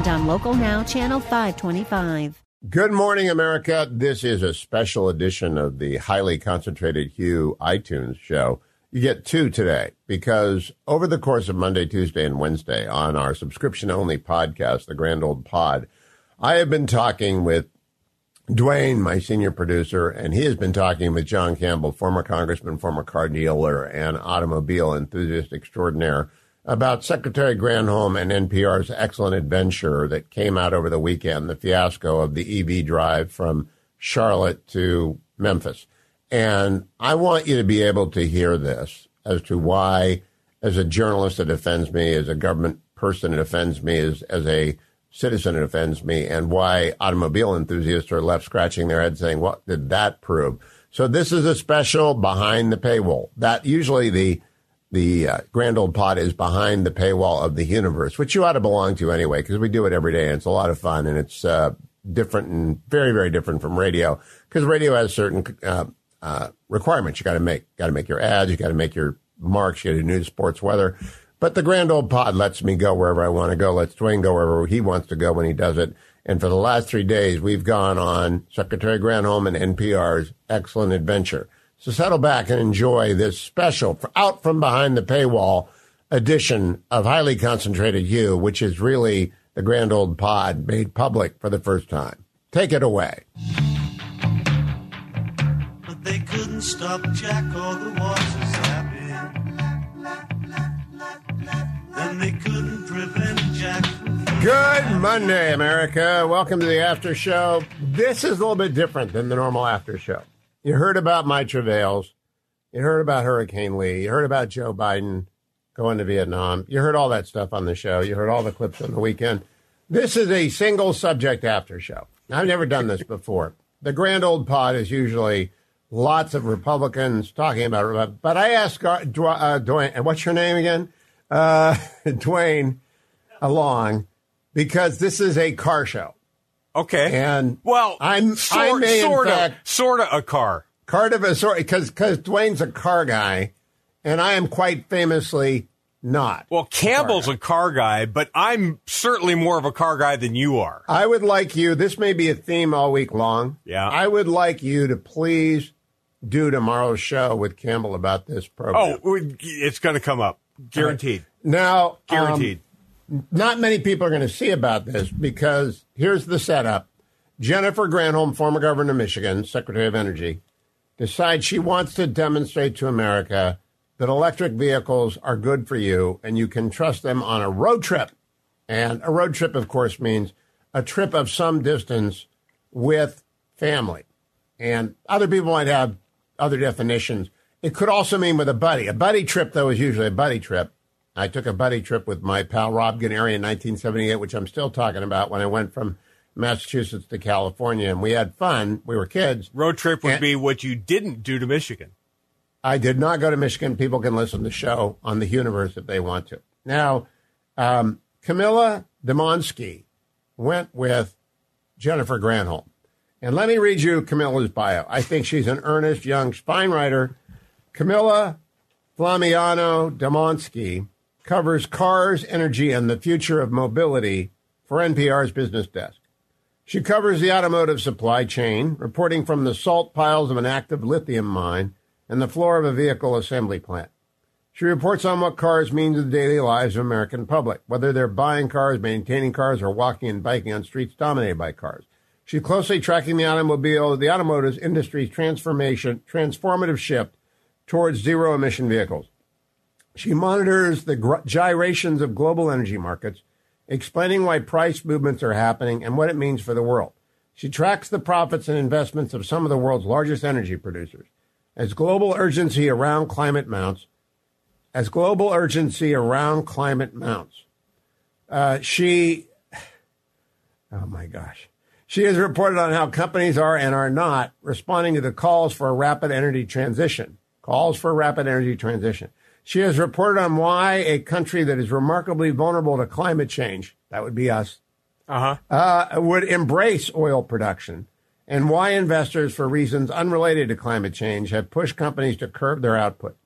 and on Local Now, Channel 525. Good morning, America. This is a special edition of the highly concentrated Hugh iTunes show. You get two today because over the course of Monday, Tuesday, and Wednesday on our subscription only podcast, The Grand Old Pod, I have been talking with Duane, my senior producer, and he has been talking with John Campbell, former congressman, former car dealer, and automobile enthusiast extraordinaire about Secretary Granholm and NPR's excellent adventure that came out over the weekend, the fiasco of the EV drive from Charlotte to Memphis. And I want you to be able to hear this as to why, as a journalist it offends me, as a government person it offends me, as, as a citizen it offends me, and why automobile enthusiasts are left scratching their heads saying, what did that prove? So this is a special behind the paywall. That usually the the uh, grand old pod is behind the paywall of the Hughniverse, which you ought to belong to anyway, because we do it every day and it's a lot of fun and it's uh, different and very, very different from radio because radio has certain uh, uh requirements you got to make. Got to make your ads, you got to make your marks, you got to do news, sports, weather. But the grand old pod lets me go wherever I want to go. Lets Duane go wherever he wants to go when he does it. And for the last three days, we've gone on Secretary Granholm and NPR's excellent adventure. So settle back and enjoy this special out from behind the paywall edition of Highly Concentrated You, which is really the grand old pod made public for the first time. Take it away. But they couldn't stop Jack or the waters And they couldn't prevent Jack Good Monday, America. Welcome to the after show. This is a little bit different than the normal after show. You heard about my travails. You heard about Hurricane Lee. You heard about Joe Biden going to Vietnam. You heard all that stuff on the show. You heard all the clips on the weekend. This is a single subject after show. I've never done this before. The grand old pod is usually lots of Republicans talking about But I asked uh, Duane, and what's your name again? Uh, Duane along because this is a car show. Okay. And well, I'm sort, I sort of sort of a car. Car of a sort because because Duane's a car guy, and I am quite famously not. Well, Campbell's a car, a car guy, but I'm certainly more of a car guy than you are. I would like you. This may be a theme all week long. Yeah. I would like you to please do tomorrow's show with Campbell about this program. Oh, it's going to come up, guaranteed. Right. Now, guaranteed. Um, not many people are going to see about this because here's the setup. Jennifer Granholm, former governor of Michigan, Secretary of Energy, decides she wants to demonstrate to America that electric vehicles are good for you and you can trust them on a road trip. And a road trip, of course, means a trip of some distance with family. And other people might have other definitions. It could also mean with a buddy. A buddy trip, though, is usually a buddy trip. I took a buddy trip with my pal Rob Gennari in 1978, which I'm still talking about when I went from Massachusetts to California, and we had fun. We were kids. Road trip would and be what you didn't do to Michigan. I did not go to Michigan. People can listen to the show on the Hughniverse if they want to. Now, um, Camila Domonoske went with Jennifer Granholm. And let me read you Camila's bio. I think she's an earnest young spine writer. Camila Flamiano Domonoske covers cars, energy, and the future of mobility for NPR's business desk. She covers the automotive supply chain, reporting from the salt piles of an active lithium mine and the floor of a vehicle assembly plant. She reports on what cars mean to the daily lives of American public, whether they're buying cars, maintaining cars, or walking and biking on streets dominated by cars. She's closely tracking the automobile, the automotive industry's transformation, transformative shift towards zero emission vehicles. She monitors the gyrations of global energy markets, explaining why price movements are happening and what it means for the world. She tracks the profits and investments of some of the world's largest energy producers. As global urgency around climate mounts, as global urgency around climate mounts, uh, she, oh my gosh, She has reported on how companies are and are not responding to the calls for a rapid energy transition. Calls for a rapid energy transition. She has reported on why a country that is remarkably vulnerable to climate change, that would be us, Uh-huh. uh, would embrace oil production and why investors, for reasons unrelated to climate change, have pushed companies to curb their output.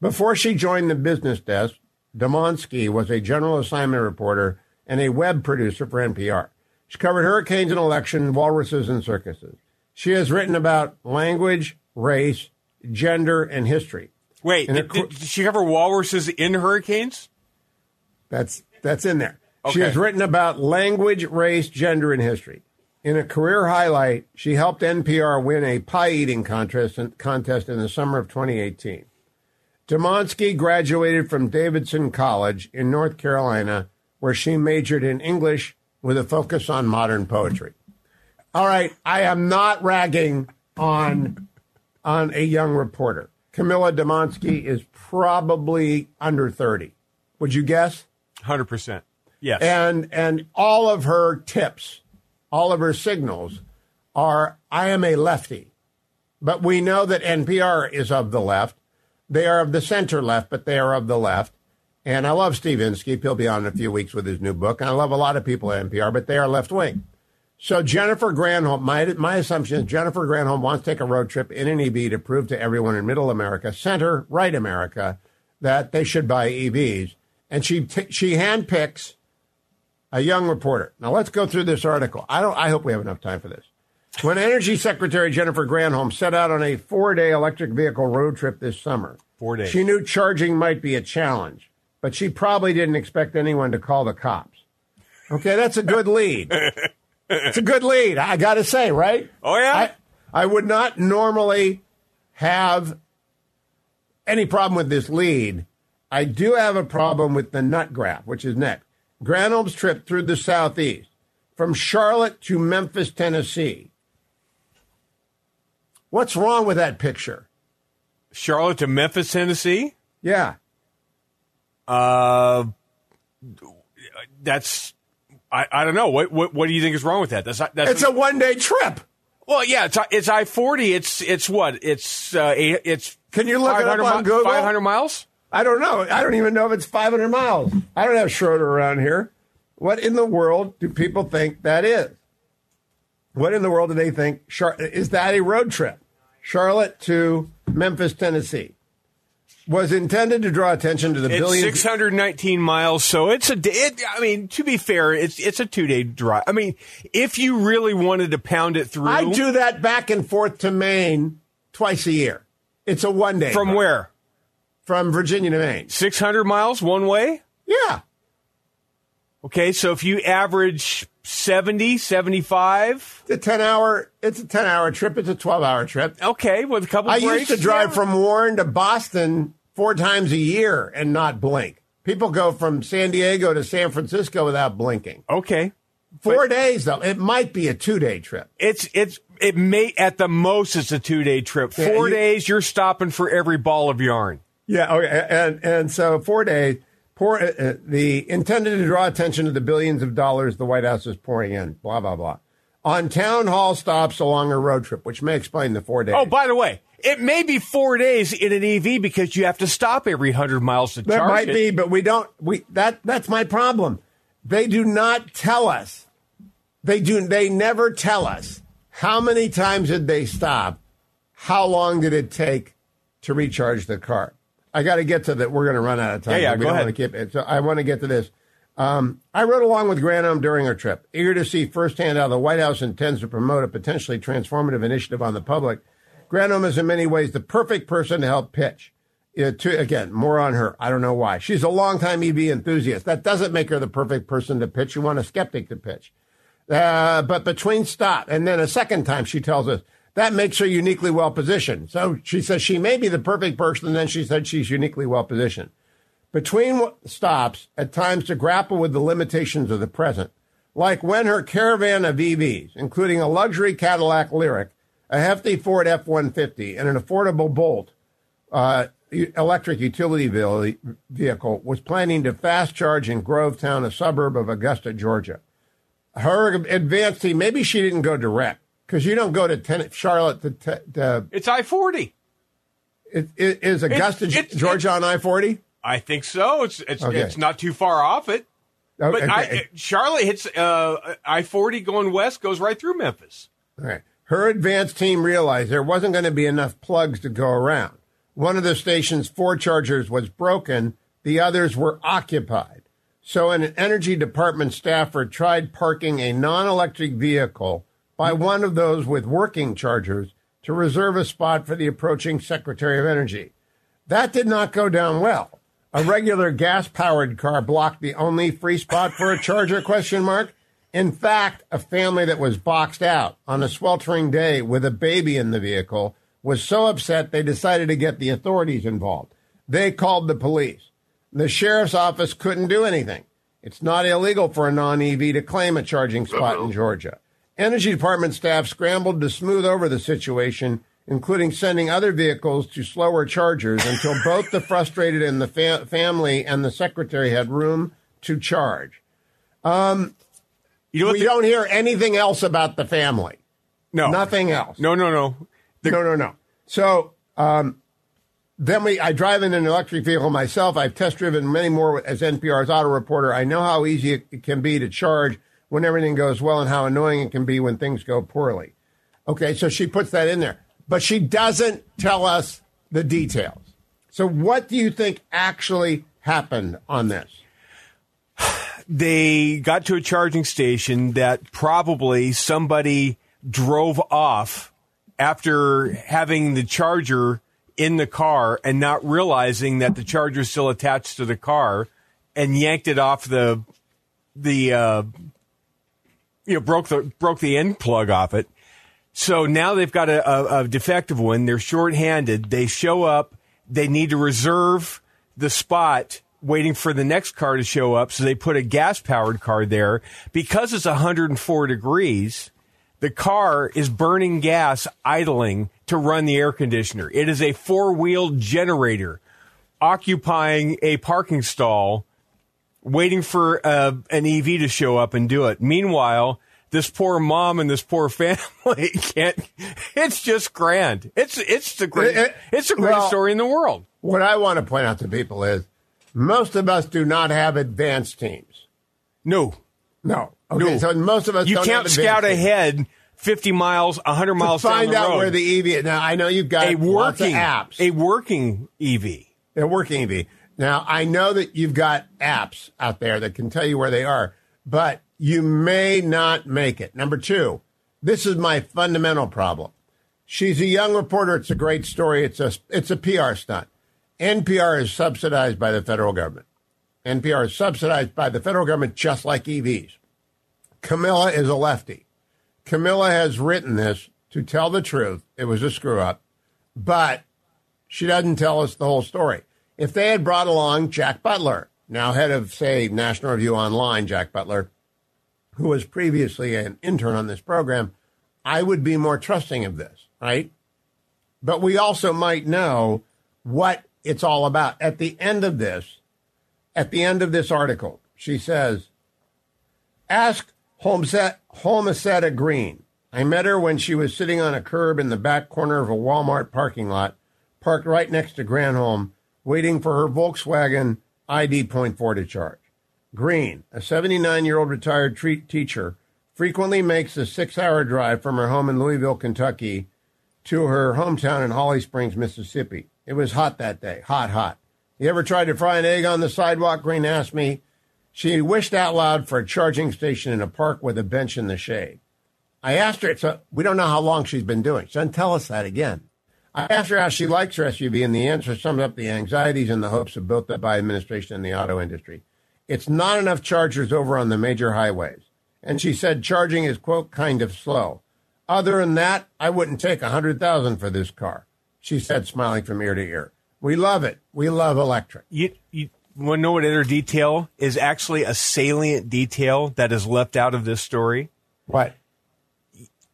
Before she joined the business desk, Domonoske was a general assignment reporter and a web producer for NPR. She covered hurricanes and elections, walruses and circuses. She has written about language, race, gender, and history. Wait, did, did she cover walruses in hurricanes? That's that's in there. She has written about language, race, gender, and history. In a career highlight, she helped NPR win a pie eating contest contest in the summer of 2018. Domonoske graduated from Davidson College in North Carolina, where she majored in English with a focus on modern poetry. All right, I am not ragging on on a young reporter. Camila Domonoske is probably under 30. Would you guess? 100%. Yes. and and all of her tips, all of her signals are I am a lefty. But we know that NPR is of the left. They are of the center left, but they are of the left. And I love Steve Inskeep. He'll be on in a few weeks with his new book. And I love a lot of people at NPR, but they are left wing. So Jennifer Granholm, my my assumption is Jennifer Granholm wants to take a road trip in an EV to prove to everyone in Middle America, Center Right America, that they should buy EVs, and she t- she handpicks a young reporter. Now let's go through this article. I don't. I hope we have enough time for this. When Energy Secretary Jennifer Granholm set out on a four-day electric vehicle road trip this summer, Four days. she knew charging might be a challenge, but she probably didn't expect anyone to call the cops. Okay, that's a good lead. it's a good lead. I got to say, right? Oh, yeah? I, I would not normally have any problem with this lead. I do have a problem with the nut graph, which is next. Granholm's trip through the southeast from Charlotte to Memphis, Tennessee. What's wrong with that picture? Charlotte to Memphis, Tennessee? Yeah. Uh, that's I, I don't know. What, what what do you think is wrong with that? That's that's It's a one day trip. well, yeah. It's it's I forty. It's it's what? It's uh, it's. Can you look it up 500 on Google? Five hundred miles. I don't know. I don't even know if it's 500 miles. I don't have Schroeder around here. What in the world do people think that is? What in the world do they think? Char- is that a road trip? Charlotte to Memphis, Tennessee. Was intended to draw attention to the It's billions. six hundred nineteen miles. So it's a. day- It, I mean, to be fair, it's it's a two day drive. I mean, if you really wanted to pound it through, I do that back and forth to Maine twice a year. It's a one day. from drive. where From Virginia to Maine. six hundred miles one way. Yeah. Okay, so if you average 70, 75, It's a 10 hour, it's a 10 hour trip. It's a 12 hour trip. okay, with a couple I breaks. used to drive yeah. from Warren to Boston four times a year and not blink. People go from San Diego to San Francisco without blinking. Okay. Four days though. It might be a two day trip. It's it's it may at the most it's a two day trip. Yeah, Four you- days you're stopping for every ball of yarn. Yeah. Okay. And and so four days. Pour, uh, uh, the intended to draw attention to the billions of dollars the White House is pouring in. Blah blah blah. On town hall stops along a road trip, which may explain the four days. Oh, by the way, it may be four days in an EV because you have to stop every hundred miles to That charge might it. Might be, but we don't. We that that's my problem. They do not tell us. They do. They never tell us how many times did they stop. How long did it take to recharge the car? I got to get to that. We're going to run out of time. Yeah, yeah, We go don't ahead. keep it. So I want to get to this. Um, I rode along with Granholm during our trip, eager to see firsthand how the White House intends to promote a potentially transformative initiative on the public. Granholm is in many ways the perfect person to help pitch. Yeah, to, again, more on her. I don't know why. She's a longtime EV enthusiast. That doesn't make her the perfect person to pitch. You want a skeptic to pitch. Uh, but between stop and then a second time, she tells us that makes her uniquely well positioned. So she says she may be the perfect person. And then she said she's uniquely well positioned. Between stops, at times to grapple with the limitations of the present, like when her caravan of EVs, including a luxury Cadillac Lyriq, a hefty Ford F 150, and an affordable Bolt, uh, electric utility vehicle was planning to fast charge in Grovetown, a suburb of Augusta, Georgia. her advanced team, maybe she didn't go direct because you don't go to ten, Charlotte to, te- to It's I forty. it, it, is Augusta, it's- Georgia on I 40? I think so. It's it's Okay. it's not too far off it. But Okay. I, Charlotte hits uh, I forty going west, goes right through Memphis. All right. Her advanced team realized there wasn't going to be enough plugs to go around. One of the station's four chargers was broken, the others were occupied. So, an energy department staffer tried parking a non electric vehicle by one of those with working chargers to reserve a spot for the approaching Secretary of Energy. That did not go down well. A regular gas powered car blocked the only free spot for a charger question mark. In fact, a family that was boxed out on a sweltering day with a baby in the vehicle was so upset they decided to get the authorities involved. They called the police. The sheriff's office couldn't do anything. It's not illegal for a non EV to claim a charging spot in Georgia. Energy Department staff scrambled to smooth over the situation, including sending other vehicles to slower chargers until both the frustrated and the fa- family and the secretary had room to charge. Um, You know? We the- don't hear anything else about the family. no, Nothing else. No, no, no. The- no, no, no. So um, then we, I drive in an electric vehicle myself. I've test driven many more as NPR's auto reporter. I know how easy it can be to charge when everything goes well and how annoying it can be when things go poorly. Okay, so she puts that in there, but she doesn't tell us the details. So what do you think actually happened on this? They got to a charging station that probably somebody drove off after having the charger in the car and not realizing that the charger is still attached to the car and yanked it off the the uh, you know broke the broke the end plug off it. So now they've got a, a, a defective one. They're shorthanded. They show up. They need to reserve the spot waiting for the next car to show up. So they put a gas powered car there. Because it's 104 degrees, the car is burning gas idling to run the air conditioner. It is a four wheeled generator occupying a parking stall waiting for uh, an EV to show up and do it. Meanwhile, this poor mom and this poor family can't. It's just grand. It's it's the great. It- it- it's the greatest well- story in the world. What I want to point out to people is most of us do not have advanced teams. No, No. Okay, No. so most of us you can't have scout teams. ahead fifty miles, hundred miles to find out road. where the EV is. Now, I know you've got a working apps. a working EV. They're working EV. Now, I know that you've got apps out there that can tell you where they are, but you may not make it. Number two, this is my fundamental problem. She's a young reporter. It's a great story. It's a it's a PR stunt. NPR is subsidized by the federal government. NPR is subsidized by the federal government just like EVs. Camila is a lefty. Camila has written this to tell the truth. It was a screw up, but she doesn't tell us the whole story. If they had brought along Jack Butler, now head of, say, National Review Online, Jack Butler, who was previously an intern on this program, I would be more trusting of this, right? But we also might know what it's all about. At the end of this, at the end of this article, she says, Ask Holmset, Holmesetta Green. I met her when she was sitting on a curb in the back corner of a Walmart parking lot, parked right next to Granholm, waiting for her Volkswagen ID Point 4 to charge. Green, a 79 year old retired tre- teacher, frequently makes a six hour drive from her home in Louisville, Kentucky, to her hometown in Holly Springs, Mississippi. It was hot that day. Hot, hot. You ever tried to fry an egg on the sidewalk? Green asked me. She wished out loud for a charging station in a park with a bench in the shade. I asked her, so we don't know how long she's been doing. She doesn't tell us that again. I asked her how she likes her SUV, and the answer sums up the anxieties and the hopes of both the Biden administration and the auto industry. It's not enough chargers over on the major highways. And she said charging is, quote, kind of slow. Other than that, I wouldn't take a hundred thousand for this car. She said, smiling from ear to ear. We love it. We love electric. You, you want to know what other detail is actually a salient detail that is left out of this story? What?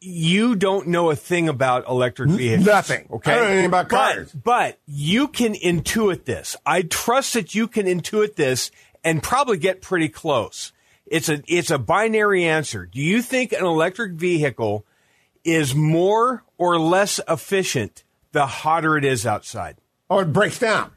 You don't know a thing about electric vehicles. Nothing. Okay. I don't know anything about But- cars. But, you can intuit this. I trust that you can intuit this and probably get pretty close. It's a it's a binary answer. Do you think an electric vehicle is more or less efficient the hotter it is outside? Oh, it breaks down.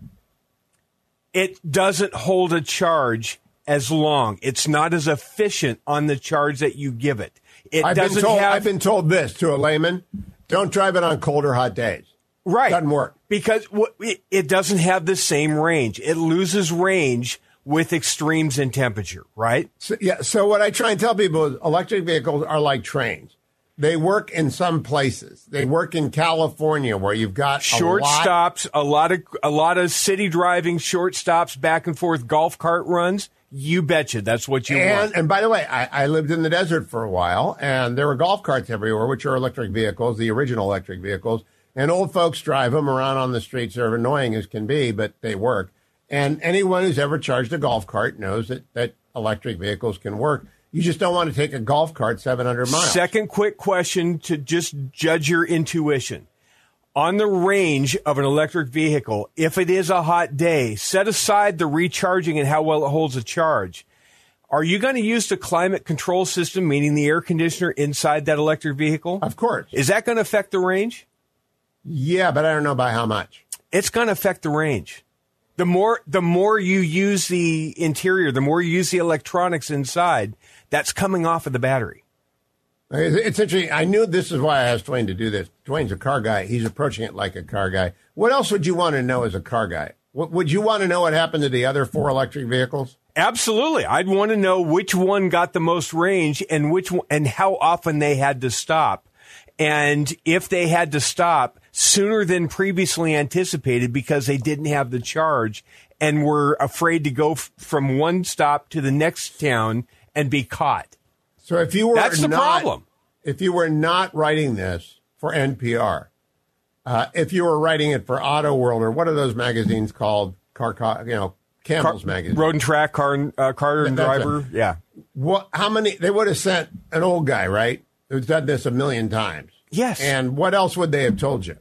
It doesn't hold a charge as long. It's not as efficient on the charge that you give it. It I've doesn't told. have I've been told this to a layman: don't drive it on cold or hot days. right Doesn't work. because it, it doesn't have the same range. It loses range with extremes in temperature. Right? So, yeah. So what I try and tell people is electric vehicles are like trains. They work in some places. They work in California where you've got short a lot, stops, a lot of a lot of city driving, short stops, back and forth golf cart runs. You betcha, that's what you And, want. and by the way, I, I lived in the desert for a while, and there were golf carts everywhere, which are electric vehicles, the original electric vehicles. And old folks drive them around on the streets. They're annoying as can be, but they work. And anyone who's ever charged a golf cart knows that, that electric vehicles can work. You just don't want to take a golf cart 700 miles. Second quick question to just judge your intuition. On the range of an electric vehicle, if it is a hot day, set aside the recharging and how well it holds a charge. Are you going to use the climate control system, meaning the air conditioner inside that electric vehicle? Of course. Is that going to affect the range? Yeah, but I don't know by how much. it's going to affect the range. The more the more you use the interior, the more you use the electronics inside, that's coming off of the battery. It's interesting. I knew this is why I asked Duane to do this. Duane's a car guy. He's approaching it like a car guy. What else would you want to know as a car guy? What, would you want to know what happened to the other four electric vehicles? Absolutely. I'd want to know which one got the most range and which one, and how often they had to stop. And if they had to stop sooner than previously anticipated because they didn't have the charge and were afraid to go f- from one stop to the next town and be caught. So if you were That's the not, problem. If you were not writing this for NPR, uh, if you were writing it for Auto World or what are those magazines called? Car, car you know, Campbell's magazine. Road and track, car, uh, Carter and driver. Yeah. What? How many? They would have sent an old guy, right? Who's done this a million times. Yes. And what else would they have told you?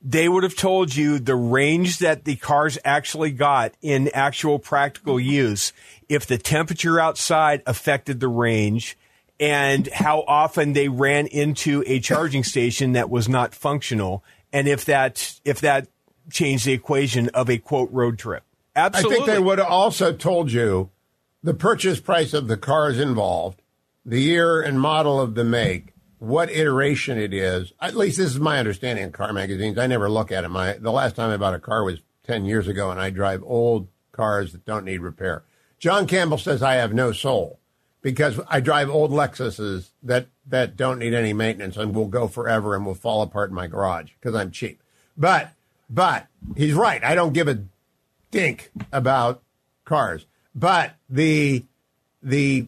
They would have told you the range that the cars actually got in actual practical use if the temperature outside affected the range and how often they ran into a charging station that was not functional and if that if that changed the equation of a quote road trip. Absolutely I think they would have also told you the purchase price of the cars involved, the year and model of the make, what iteration it is. At least this is my understanding of car magazines. I never look at them. I, the last time I bought a car was 10 years ago, and I drive old cars that don't need repair. John Campbell says I have no soul because I drive old Lexuses that, that don't need any maintenance and will go forever and will fall apart in my garage because I'm cheap. But, but he's right. I don't give a dink about cars. But the the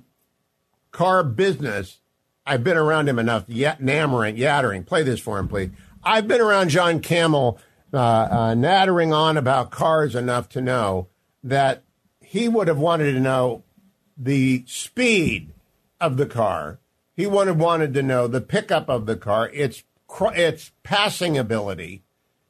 car business, I've been around him enough. Yet nammering, yattering. Play this for him, please. I've been around John Campbell, uh, uh, nattering on about cars enough to know that he would have wanted to know the speed of the car. He would have wanted to know the pickup of the car, its its passing ability,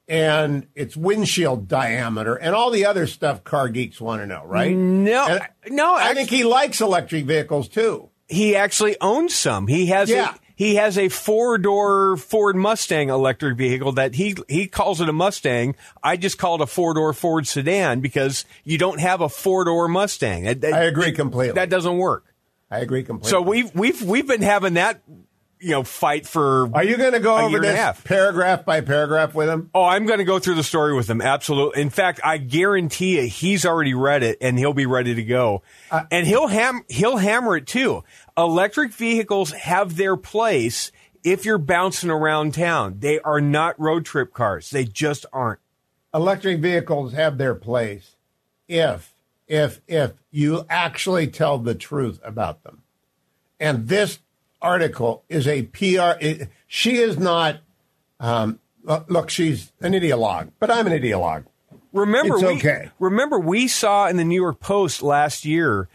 and its windshield diameter, and all the other stuff car geeks want to know, right? no And no I act- think he likes electric vehicles too. He actually owns some he has Yeah. a he has a four door Ford Mustang electric vehicle that he he calls it a Mustang. I just call it a four door Ford sedan because you don't have a four door Mustang. That- that- I agree completely. That doesn't work. I agree completely. So we've we've we've been having that you know fight for. are you going to go over this paragraph by paragraph with him? Oh, I'm going to go through the story with him. Absolutely. In fact, I guarantee you, he's already read it and he'll be ready to go. Uh, and he'll ham he'll hammer it too. Electric vehicles have their place if you're bouncing around town. They are not road trip cars. They just aren't. Electric vehicles have their place if if if you actually tell the truth about them. And this article is a PR. It, she is not. Um, look, she's an ideologue, but I'm an ideologue. Remember, It's we, okay. Remember, we saw in the New York Post last year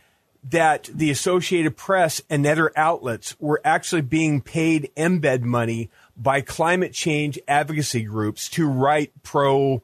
that the Associated Press and other outlets were actually being paid embed money by climate change advocacy groups to write pro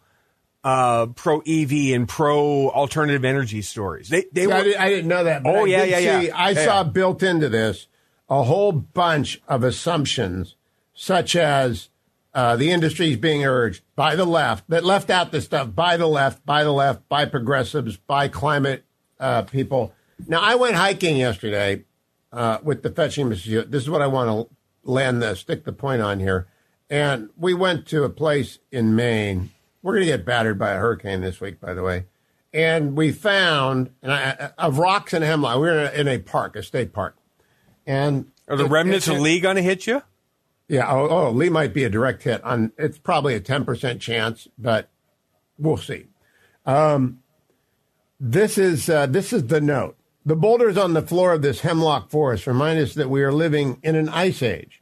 uh, pro EV and pro alternative energy stories. They they See, I, were, did, I didn't know that. Oh, yeah, yeah, yeah. I Yeah, saw yeah. built into this a whole bunch of assumptions, such as uh, the industries being urged by the left that left out the stuff by the left, by the left, by progressives, by climate uh, people. Now, I went hiking yesterday uh, with the fetching machine. This is what I want to land the stick the point on here. And we went to a place in Maine. We're going to get battered by a hurricane this week, by the way. And we found and I, of rocks and hemlock. We were in a, in a park, a state park. And are the it- remnants it- of Lee going to hit you? yeah. Oh, oh, Lee might be a direct hit. On it's probably a ten percent chance, but we'll see. Um, this is uh, this is the note. The boulders on the floor of this hemlock forest remind us that we are living in an ice age.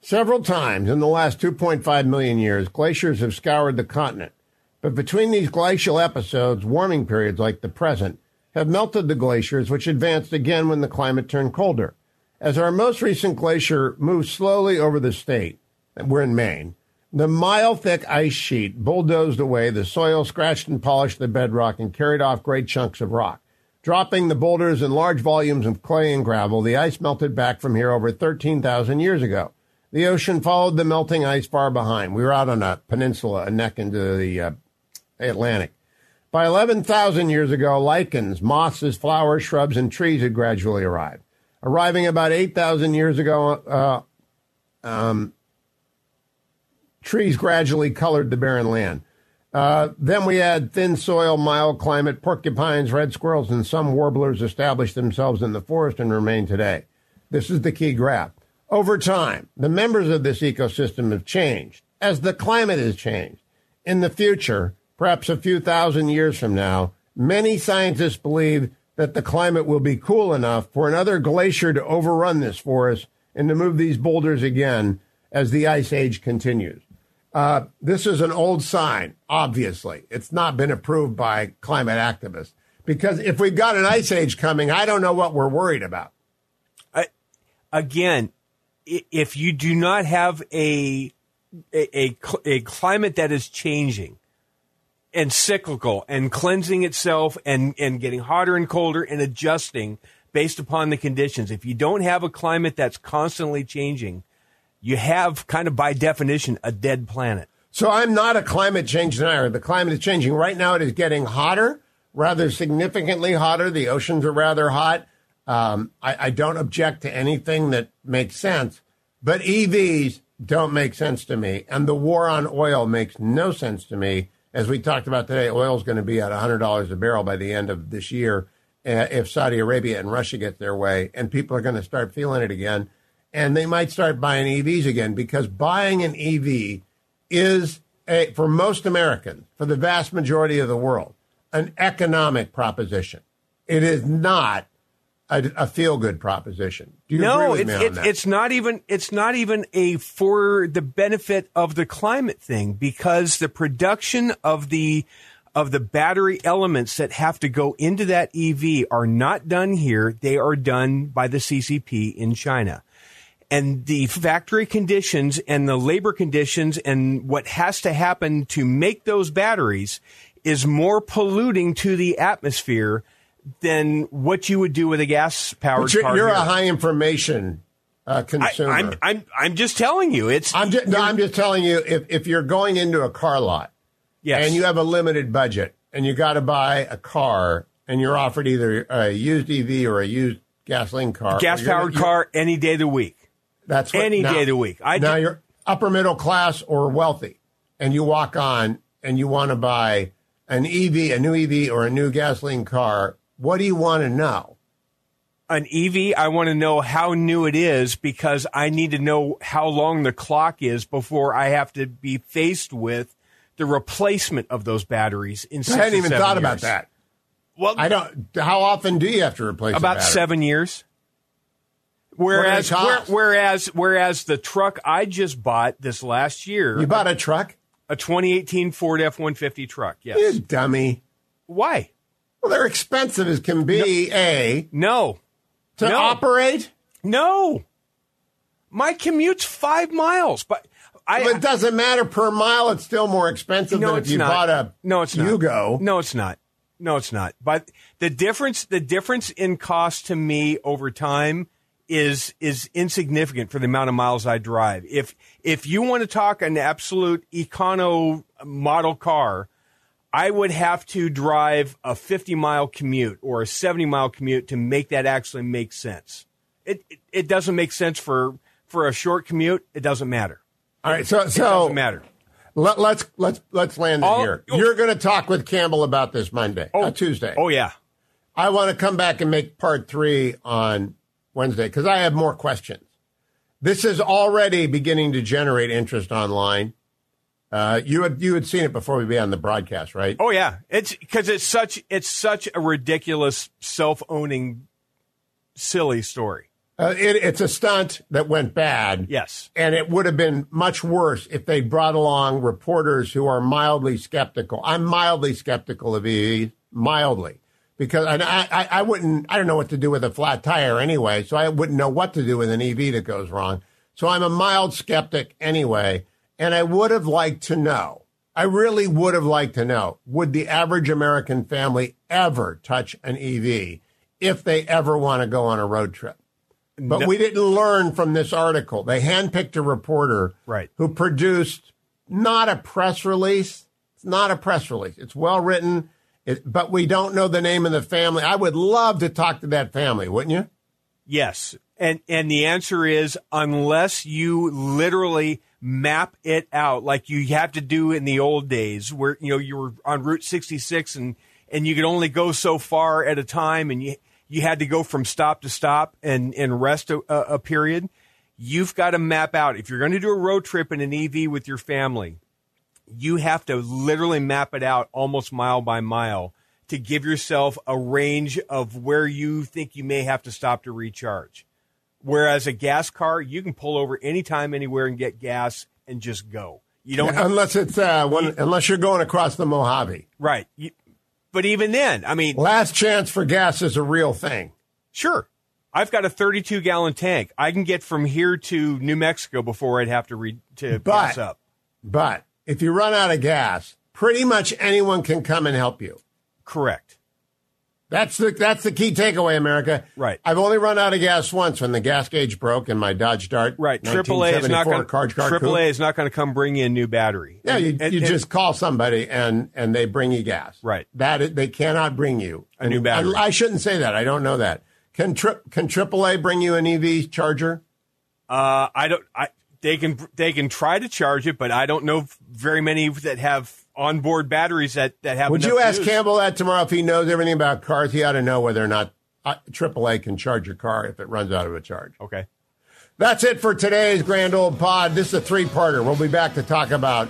Several times in the last 2.5 million years, glaciers have scoured the continent. But between these glacial episodes, warming periods like the present have melted the glaciers, which advanced again when the climate turned colder. As our most recent glacier moved slowly over the state, we're in Maine, the mile thick ice sheet bulldozed away the soil, scratched and polished the bedrock, and carried off great chunks of rock. Dropping the boulders and large volumes of clay and gravel, the ice melted back from here over 13,000 years ago. The ocean followed the melting ice far behind. We were out on a peninsula, a neck into the uh, Atlantic. By 11,000 years ago, lichens, mosses, flowers, shrubs, and trees had gradually arrived. Arriving about 8,000 years ago, uh, um, trees gradually colored the barren land. Uh, then we had thin soil, mild climate, porcupines, red squirrels, and some warblers established themselves in the forest and remain today. This is the key graph. Over time, the members of this ecosystem have changed as the climate has changed. In the future, perhaps a few thousand years from now, many scientists believe that the climate will be cool enough for another glacier to overrun this forest and to move these boulders again as the ice age continues. Uh, this is an old sign, obviously. It's not been approved by climate activists. Because if we've got an ice age coming, I don't know what we're worried about. again, if you do not have a, a, a, a climate that is changing and cyclical and cleansing itself and, and getting hotter and colder and adjusting based upon the conditions, if you don't have a climate that's constantly changing, you have kind of by definition a dead planet. So I'm not a climate change denier. The climate is changing. Right now, it is getting hotter, rather significantly hotter. The oceans are rather hot. Um, I, I don't object to anything that makes sense, but EVs don't make sense to me. And the war on oil makes no sense to me. As we talked about today, oil is going to be at $100 a barrel by the end of this year uh, if Saudi Arabia and Russia get their way. And people are going to start feeling it again. And they might start buying EVs again because buying an EV is, a, for most Americans, for the vast majority of the world, an economic proposition. It is not a, a feel good proposition. Do you no, agree with it's me on it's, that? it's not even it's not even a for the benefit of the climate thing because the production of the of the battery elements that have to go into that EV are not done here. They are done by the CCP in China. And the factory conditions and the labor conditions and what has to happen to make those batteries is more polluting to the atmosphere than what you would do with a gas powered you're, car. you're here. a high information uh, I, consumer. I'm, I'm, I'm just telling you, it's. I'm just, no, I'm just telling you if, if you're going into a car lot yes. and you have a limited budget and you got to buy a car and you're offered either a used EV or a used gasoline car, gas powered car any day of the week. That's what, any now- day of the week. I now you're upper middle class or wealthy, and you walk on and you want to buy an EV, a new EV, or a new gasoline car. What do you want to know? An EV, I want to know how new it is because I need to know how long the clock is before I have to be faced with the replacement of those batteries in I hadn't even seven thought about that. Well, I don't. How often do you have to replace a about battery? seven years. Whereas, What do they where, whereas, whereas the truck I just bought this last year, You bought a truck, a 2018 Ford F-150 truck. Yes. you dummy. Why? Well, they're expensive as can be. A No. to No. operate. No. My commute's five miles, but I, But it doesn't matter per mile. It's still more expensive no, than if you not. bought a no, it's not. Yugo. No, it's not. No, it's not. But the difference, the difference in cost to me over time is is insignificant for the amount of miles I drive. If if you want to talk an absolute econo model car, I would have to drive a 50 mile commute or a 70 mile commute to make that actually make sense. It it, it doesn't make sense for for a short commute. It doesn't matter. All right, so It so doesn't matter. Let, let's let's let's land it All- here. oh. You're going to talk with Campbell about this Monday, uh, Tuesday. Oh yeah. I want to come back and make part three on Wednesday because I have more questions. This is already beginning to generate interest online. Uh, you had you had seen it before we began the broadcast, right? Oh yeah, it's because it's such it's such a ridiculous self owning, silly story. Uh, it, it's a stunt that went bad. Yes. And it would have been much worse if they brought along reporters who are mildly skeptical. I'm mildly skeptical of EVs, mildly, because I, I, I wouldn't, I don't know what to do with a flat tire anyway, so I wouldn't know what to do with an EV that goes wrong. So I'm a mild skeptic anyway, and I would have liked to know. I really would have liked to know would the average American family ever touch an EV if they ever want to go on a road trip? But we didn't learn from this article. They handpicked a reporter Right. who produced not a press release. It's not a press release. It's well written, it, but we don't know the name of the family. I would love to talk to that family, wouldn't you? Yes, and and the answer is unless you literally map it out like you have to do in the old days, where you know you were on Route 66 and and you could only go so far at a time, and you you had to go from stop to stop and and rest a, a period. You've got to map out if you're going to do a road trip in an EV with your family. You have to literally map it out almost mile by mile to give yourself a range of where you think you may have to stop to recharge. Whereas a gas car, you can pull over anytime, anywhere, and get gas and just go. You don't have, Unless it's uh, one, unless you're going across the Mojave. right. You, but even then, I mean, Last chance for gas is a real thing. sure, I've got a 32 gallon tank. I can get from here to New Mexico before I'd have to re, to But- gas up. But if you run out of gas, pretty much anyone can come and help you. Correct. That's the that's the key takeaway, America. Right. I've only run out of gas once when the gas gauge broke in my Dodge Dart. Right. AAA is not going. AAA is not going to come bring you a new battery. Yeah, you, And- you and- just call somebody and and they bring you gas. Right. That is- they cannot bring you A new battery. I, I shouldn't say that. I don't know that. Can tri- can AAA bring you an EV charger? Uh, I don't. I they can they can try to charge it, but I don't know very many that have onboard batteries that that have. Would you ask use. Campbell that tomorrow if he knows everything about cars? He ought to know whether or not uh, AAA can charge your car if it runs out of a charge. Okay. That's it for today's Grand Old Pod. This is a three parter. We'll be back to talk about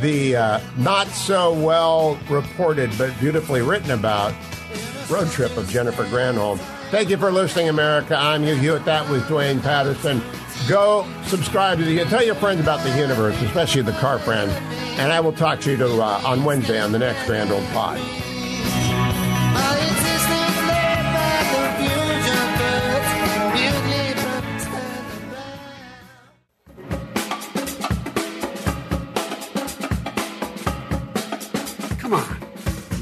the uh, not so well reported but beautifully written about road trip of Jennifer Granholm. Thank you for listening, America. I'm Hugh Hewitt. That was Duane Patterson. Go subscribe to the, tell your friends about the Hughniverse, especially the car friends. And I will talk to you to, uh, on Wednesday on the next Grand Old Pod. My existence led by confusion, but mutely standing by. Come on.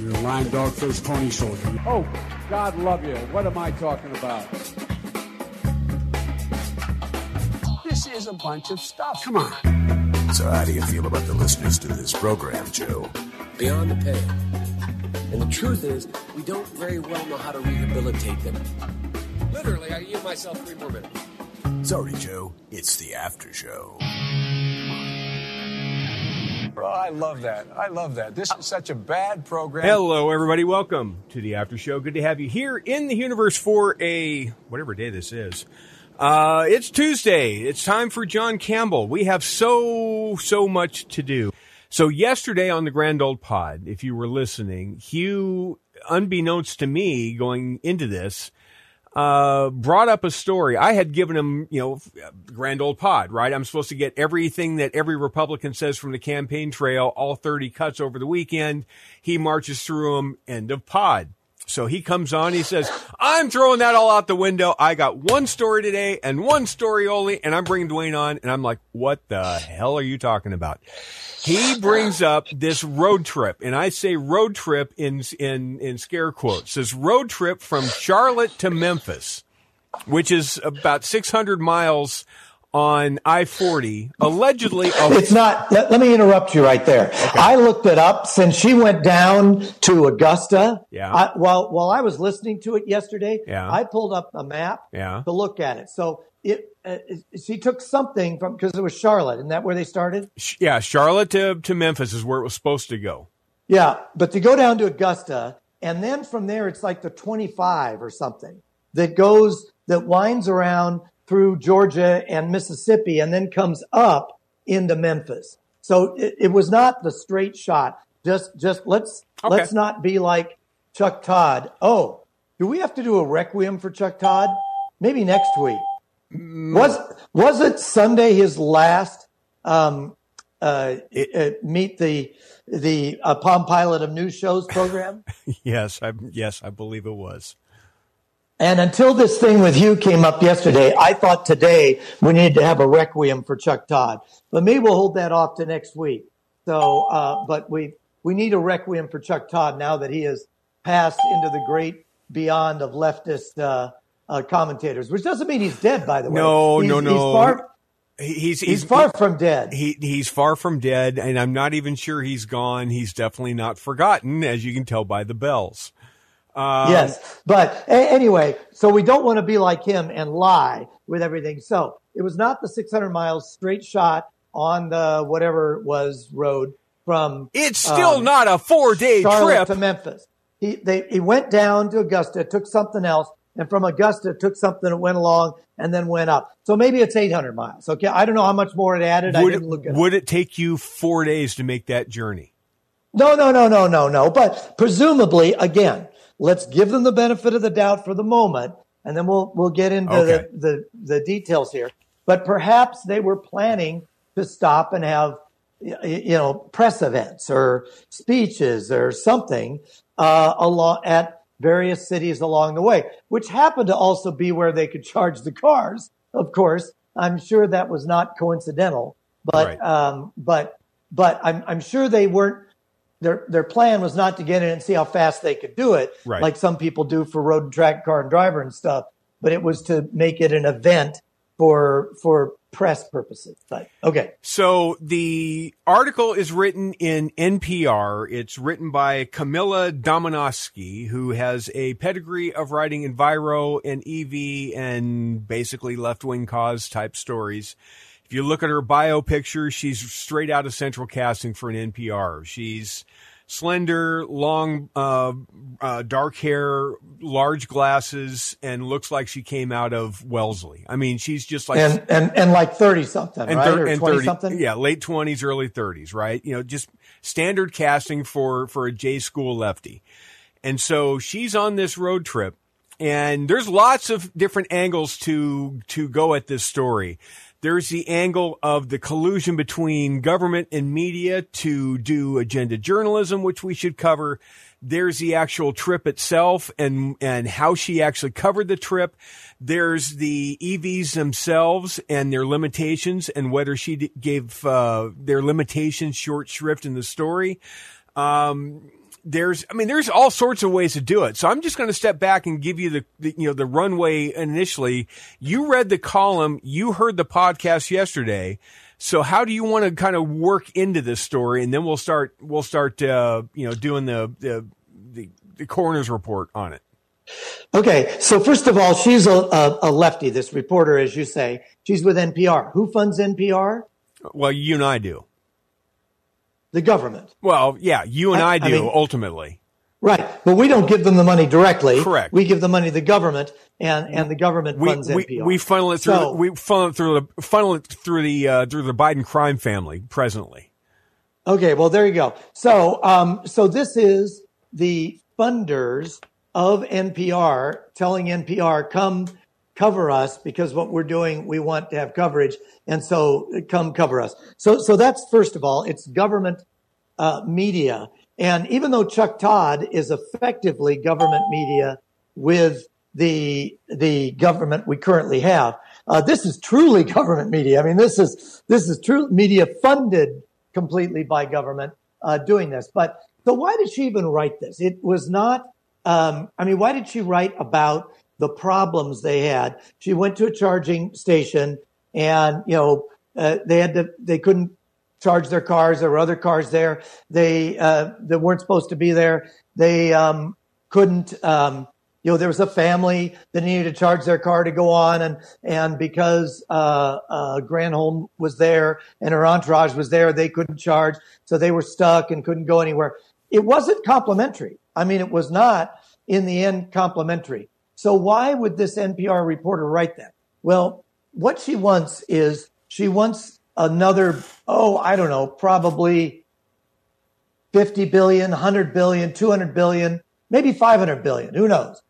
You're a lying dog faced pony soldier. Oh, God love you. What am I talking about? A bunch of stuff. Come on. So, how do you feel about the listeners to this program, Joe? beyond the pale. And the truth is, we don't very well know how to rehabilitate them. Literally, I give myself three more minutes. Sorry, Joe. It's the after show. Oh, I love that. I love that. This is such a bad program. Hello, everybody. Welcome to the after show. Good to have you here in the Hughniverse for a whatever day this is. Uh, it's Tuesday. It's time for John Campbell. We have so so much to do. So yesterday on the Grand Old Pod, if you were listening, Hugh, unbeknownst to me, going into this, uh, brought up a story. I had given him, you know, grand old pod, right? I'm supposed to get everything that every Republican says from the campaign trail, all 30 cuts over the weekend. He marches through them, end of pod. So he comes on, he says, I'm throwing that all out the window. I got one story today and one story only, and I'm bringing Duane on. And I'm like, what the hell are you talking about? He brings up this road trip, and I say road trip in, in, in scare quotes. This road trip from Charlotte to Memphis, which is about 600 miles on I 40, allegedly. A- It's not. Let, let me interrupt you right there. I looked it up since she went down to Augusta. Yeah. I, while while I was listening to it yesterday, Yeah. I pulled up a map Yeah. to look at it. So it, uh, she took something from because it was Charlotte. Isn't that where they started? yeah, Charlotte to, to Memphis is where it was supposed to go. Yeah, but to go down to Augusta, and then from there it's like the 25 or something that goes that winds around through Georgia and Mississippi, and then comes up into Memphis. So it, it was not the straight shot. Just just let's Okay. let's not be like Chuck Todd. Oh, do we have to do a requiem for Chuck Todd? Maybe next week. Was was it Sunday his last um, uh, uh, meet the the uh, Palm Pilot of News Shows program? yes, I, yes, I believe it was. And until this thing with Hugh came up yesterday, I thought today we needed to have a requiem for Chuck Todd. But maybe we'll hold that off to next week. So, uh, but we we need a requiem for Chuck Todd now that he has passed into the great beyond of leftist uh, uh, commentators, which doesn't mean he's dead, by the way. No, He's- no, no. He's far, He- He's, he's far from dead. He he's far from dead, and I'm not even sure he's gone. He's definitely not forgotten, as you can tell by the bells. Um, yes, but a- anyway, so we don't want to be like him and lie with everything. So it was not the 600 miles straight shot on the whatever was road from. It's still um, not a four day trip. to Memphis. He they he went down to Augusta, took something else, and from Augusta took something that went along and then went up. So maybe it's 800 miles. Okay, I don't know how much more it added. I didn't it, look at it. would it take you four days to make that journey? No, no, no, no, no, no. But presumably, again, let's give them the benefit of the doubt for the moment, and then we'll we'll get into Okay. the, the the details here. But perhaps they were planning to stop and have you know press events or speeches or something uh, along at various cities along the way, which happened to also be where they could charge the cars. Of course, I'm sure that was not coincidental, but Right. um, but but I'm I'm sure they weren't their their plan was not to get in and see how fast they could do it, Right. like some people do for road and track car and driver and stuff. But it was to make it an event for for press purposes. But okay, So the article is written in NPR. It's written by Camila Domonoske, who has a pedigree of writing Enviro and EV and basically left wing cause type stories. If you look at her bio picture, she's straight out of central casting for an NPR. She's slender, long, uh, uh, dark hair, large glasses, and looks like she came out of Wellesley. I mean, she's just like and and and like thirty something, and, right, thir- or and twenty 30 something. Yeah, late twenties, early thirties, right? You know, just standard casting for for a J school lefty. And so she's on this road trip, and there's lots of different angles to to go at this story. There's the angle of the collusion between government and media to do agenda journalism, which we should cover. There's the actual trip itself and, and how she actually covered the trip. There's the EVs themselves and their limitations and whether she gave, uh, their limitations short shrift in the story. Um, there's, I mean, there's all sorts of ways to do it. So I'm just going to step back and give you the, the, you know, the runway initially. You read the column, you heard the podcast yesterday. So how do you want to kind of work into this story? And then we'll start, we'll start, uh, you know, doing the, the, the, the coroner's report on it. Okay, so first of all, she's a, a, a lefty. This reporter, as you say, she's with NPR. Who funds NPR? Well, you and I do. The government. Well, yeah, you and I, I- I do mean- ultimately. Right, but we don't give them the money directly. Correct. We give the money to the government, and and the government We, funds we, NPR. we funnel it through, So- we funnel it through the, funnel it through the, uh, through the Biden crime family presently. Okay, well there you go. So um, so this is the funders of NPR telling NPR come cover us because what we're doing we want to have coverage and so come cover us. So so that's first of all it's government uh, media And even though Chuck Todd is effectively government media with the the government we currently have, uh, this is truly government media. I mean, this is this is true media funded completely by government uh, doing this. But so why did she even write this? It was not. Um, I mean, why did she write about the problems they had? She went to a charging station, and you know uh, they had to they couldn't charge their cars. There were other cars there. They uh, that weren't supposed to be there. They um, couldn't. Um, you know, there was a family that needed to charge their car to go on, and and because uh, uh, Granholm was there and her entourage was there, they couldn't charge, so they were stuck and couldn't go anywhere. It wasn't complimentary. I mean, it was not in the end complimentary. So why would this NPR reporter write that? Well, what she wants is she wants another, oh, I don't know, probably 50 billion, 100 billion, 200 billion, maybe 500 billion, who knows,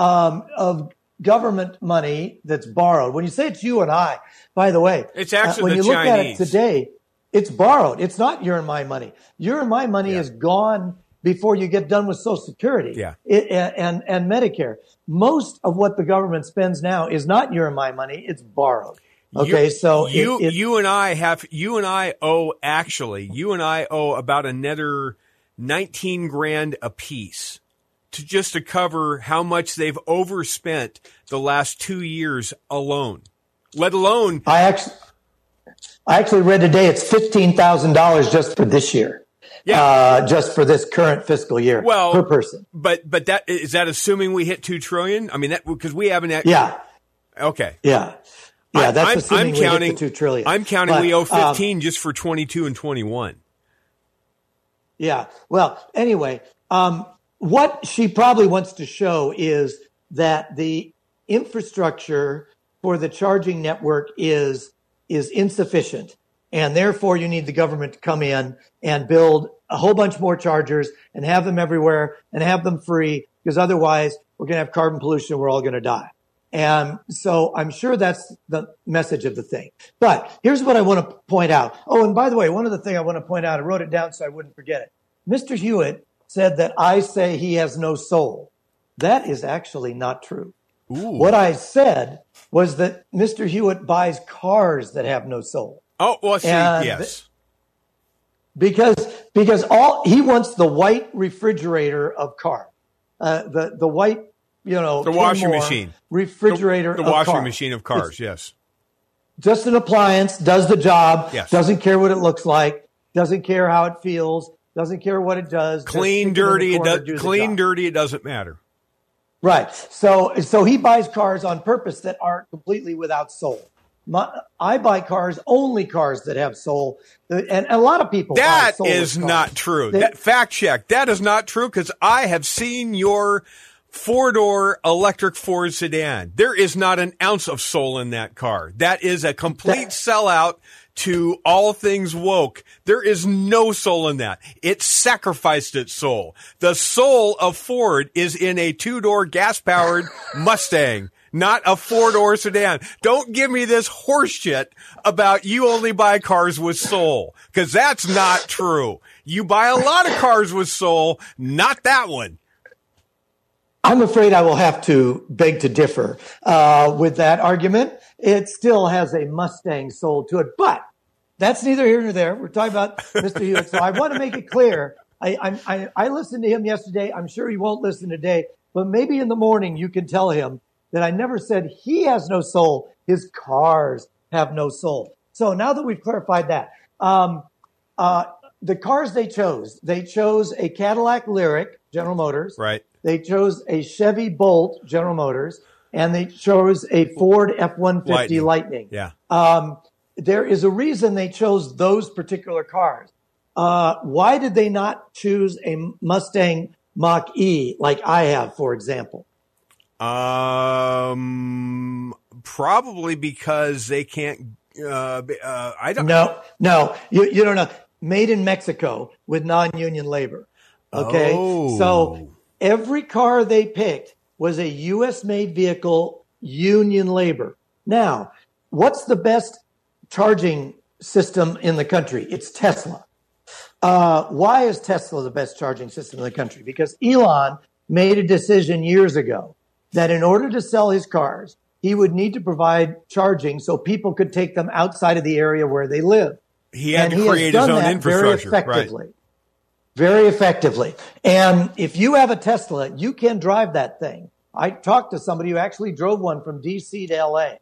um, of government money that's borrowed. When you say it's you and I, by the way, It's actually uh, when you look at it today, it's borrowed. It's not your and my money. Your and my money is gone before you get done with Social Security Yeah. it, and and Medicare. Most of what the government spends now is not your and my money; it's borrowed. Okay, You- so you it- you and I have you and I owe actually you and I owe about another nineteen grand apiece to just to cover how much they've overspent the last two years alone. Let alone I actually, I actually read today it's fifteen thousand dollars just for this year. Yeah. uh, just for this current fiscal year well per person. But but that is that assuming we hit two trillion? I mean that because we haven't. act- Yeah, Okay. yeah, yeah. That's I'm, assuming I'm we hit counting the two trillion. I'm counting But, we owe um, fifteen just for twenty two and twenty one. Yeah. Well, anyway, um, what she probably wants to show is that the infrastructure for the charging network is is insufficient, and therefore you need the government to come in and build a whole bunch more chargers and have them everywhere and have them free, because otherwise we're going to have carbon pollution. and We're all going to die. And so I'm sure that's the message of the thing. But here's what I want to point out. Oh, and by the way, one other thing I want to point out, I wrote it down so I wouldn't forget it. Mr. Hewitt said that I say he has no soul. That is actually not true. What I said was that Mr. Hewitt buys cars that have no soul Oh well, see, And- yes. because because all he wants the white refrigerator of car, uh, the the white you know The washing machine. refrigerator the, the of washing car. machine of cars. yes. just an appliance, does the job, Yes. doesn't care what it looks like, doesn't care how it feels, doesn't care what it does. Clean, stick it in the dirty. It does, do clean, dirty. It doesn't matter. Right. So so he buys cars on purpose that aren't completely without soul. My, I buy cars, only cars that have soul, and a lot of people. That is not true. They- that fact check. That is not true because I have seen your four door electric Ford sedan. There is not an ounce of soul in that car. That is a complete sellout to all things woke. There is no soul in that. It sacrificed its soul. The soul of Ford is in a two door gas powered Mustang. Not a four door sedan. Don't give me this horse shit about you only buy cars with soul. Cause that's not true. You buy a lot of cars with soul, not that one. I'm afraid I will have to beg to differ uh, with that argument. It still has a Mustang soul to it, but that's neither here nor there. We're talking about Mr. Hewitt, so I want to make it clear. I, I, I listened to him yesterday. I'm sure he won't listen today, but maybe in the morning you can tell him that I never said he has no soul. His cars have no soul. So now that we've clarified that, um, uh, the cars they chose, they chose a Cadillac Lyriq, General Motors. Right. They chose a Chevy Bolt, General Motors, and they chose a Ford F-150 Lightning. Lightning. Yeah. Um, there is a reason they chose those particular cars. Uh, why did they not choose a Mustang Mach E like I have, for example? Um, probably because they can't, uh, uh I don't No, no, you, you don't know. Made in Mexico with non-union labor. Okay. Oh. So every car they picked was a U.S. made vehicle, union labor. Now, what's the best charging system in the country? It's Tesla. Uh, why is Tesla the best charging system in the country? Because Elon made a decision years ago that in order to sell his cars, he would need to provide charging so people could take them outside of the area where they live. He had And to he has create his done own that infrastructure. very effectively. Very effectively. And if you have a Tesla, you can drive that thing. I talked to somebody who actually drove one from DC to LA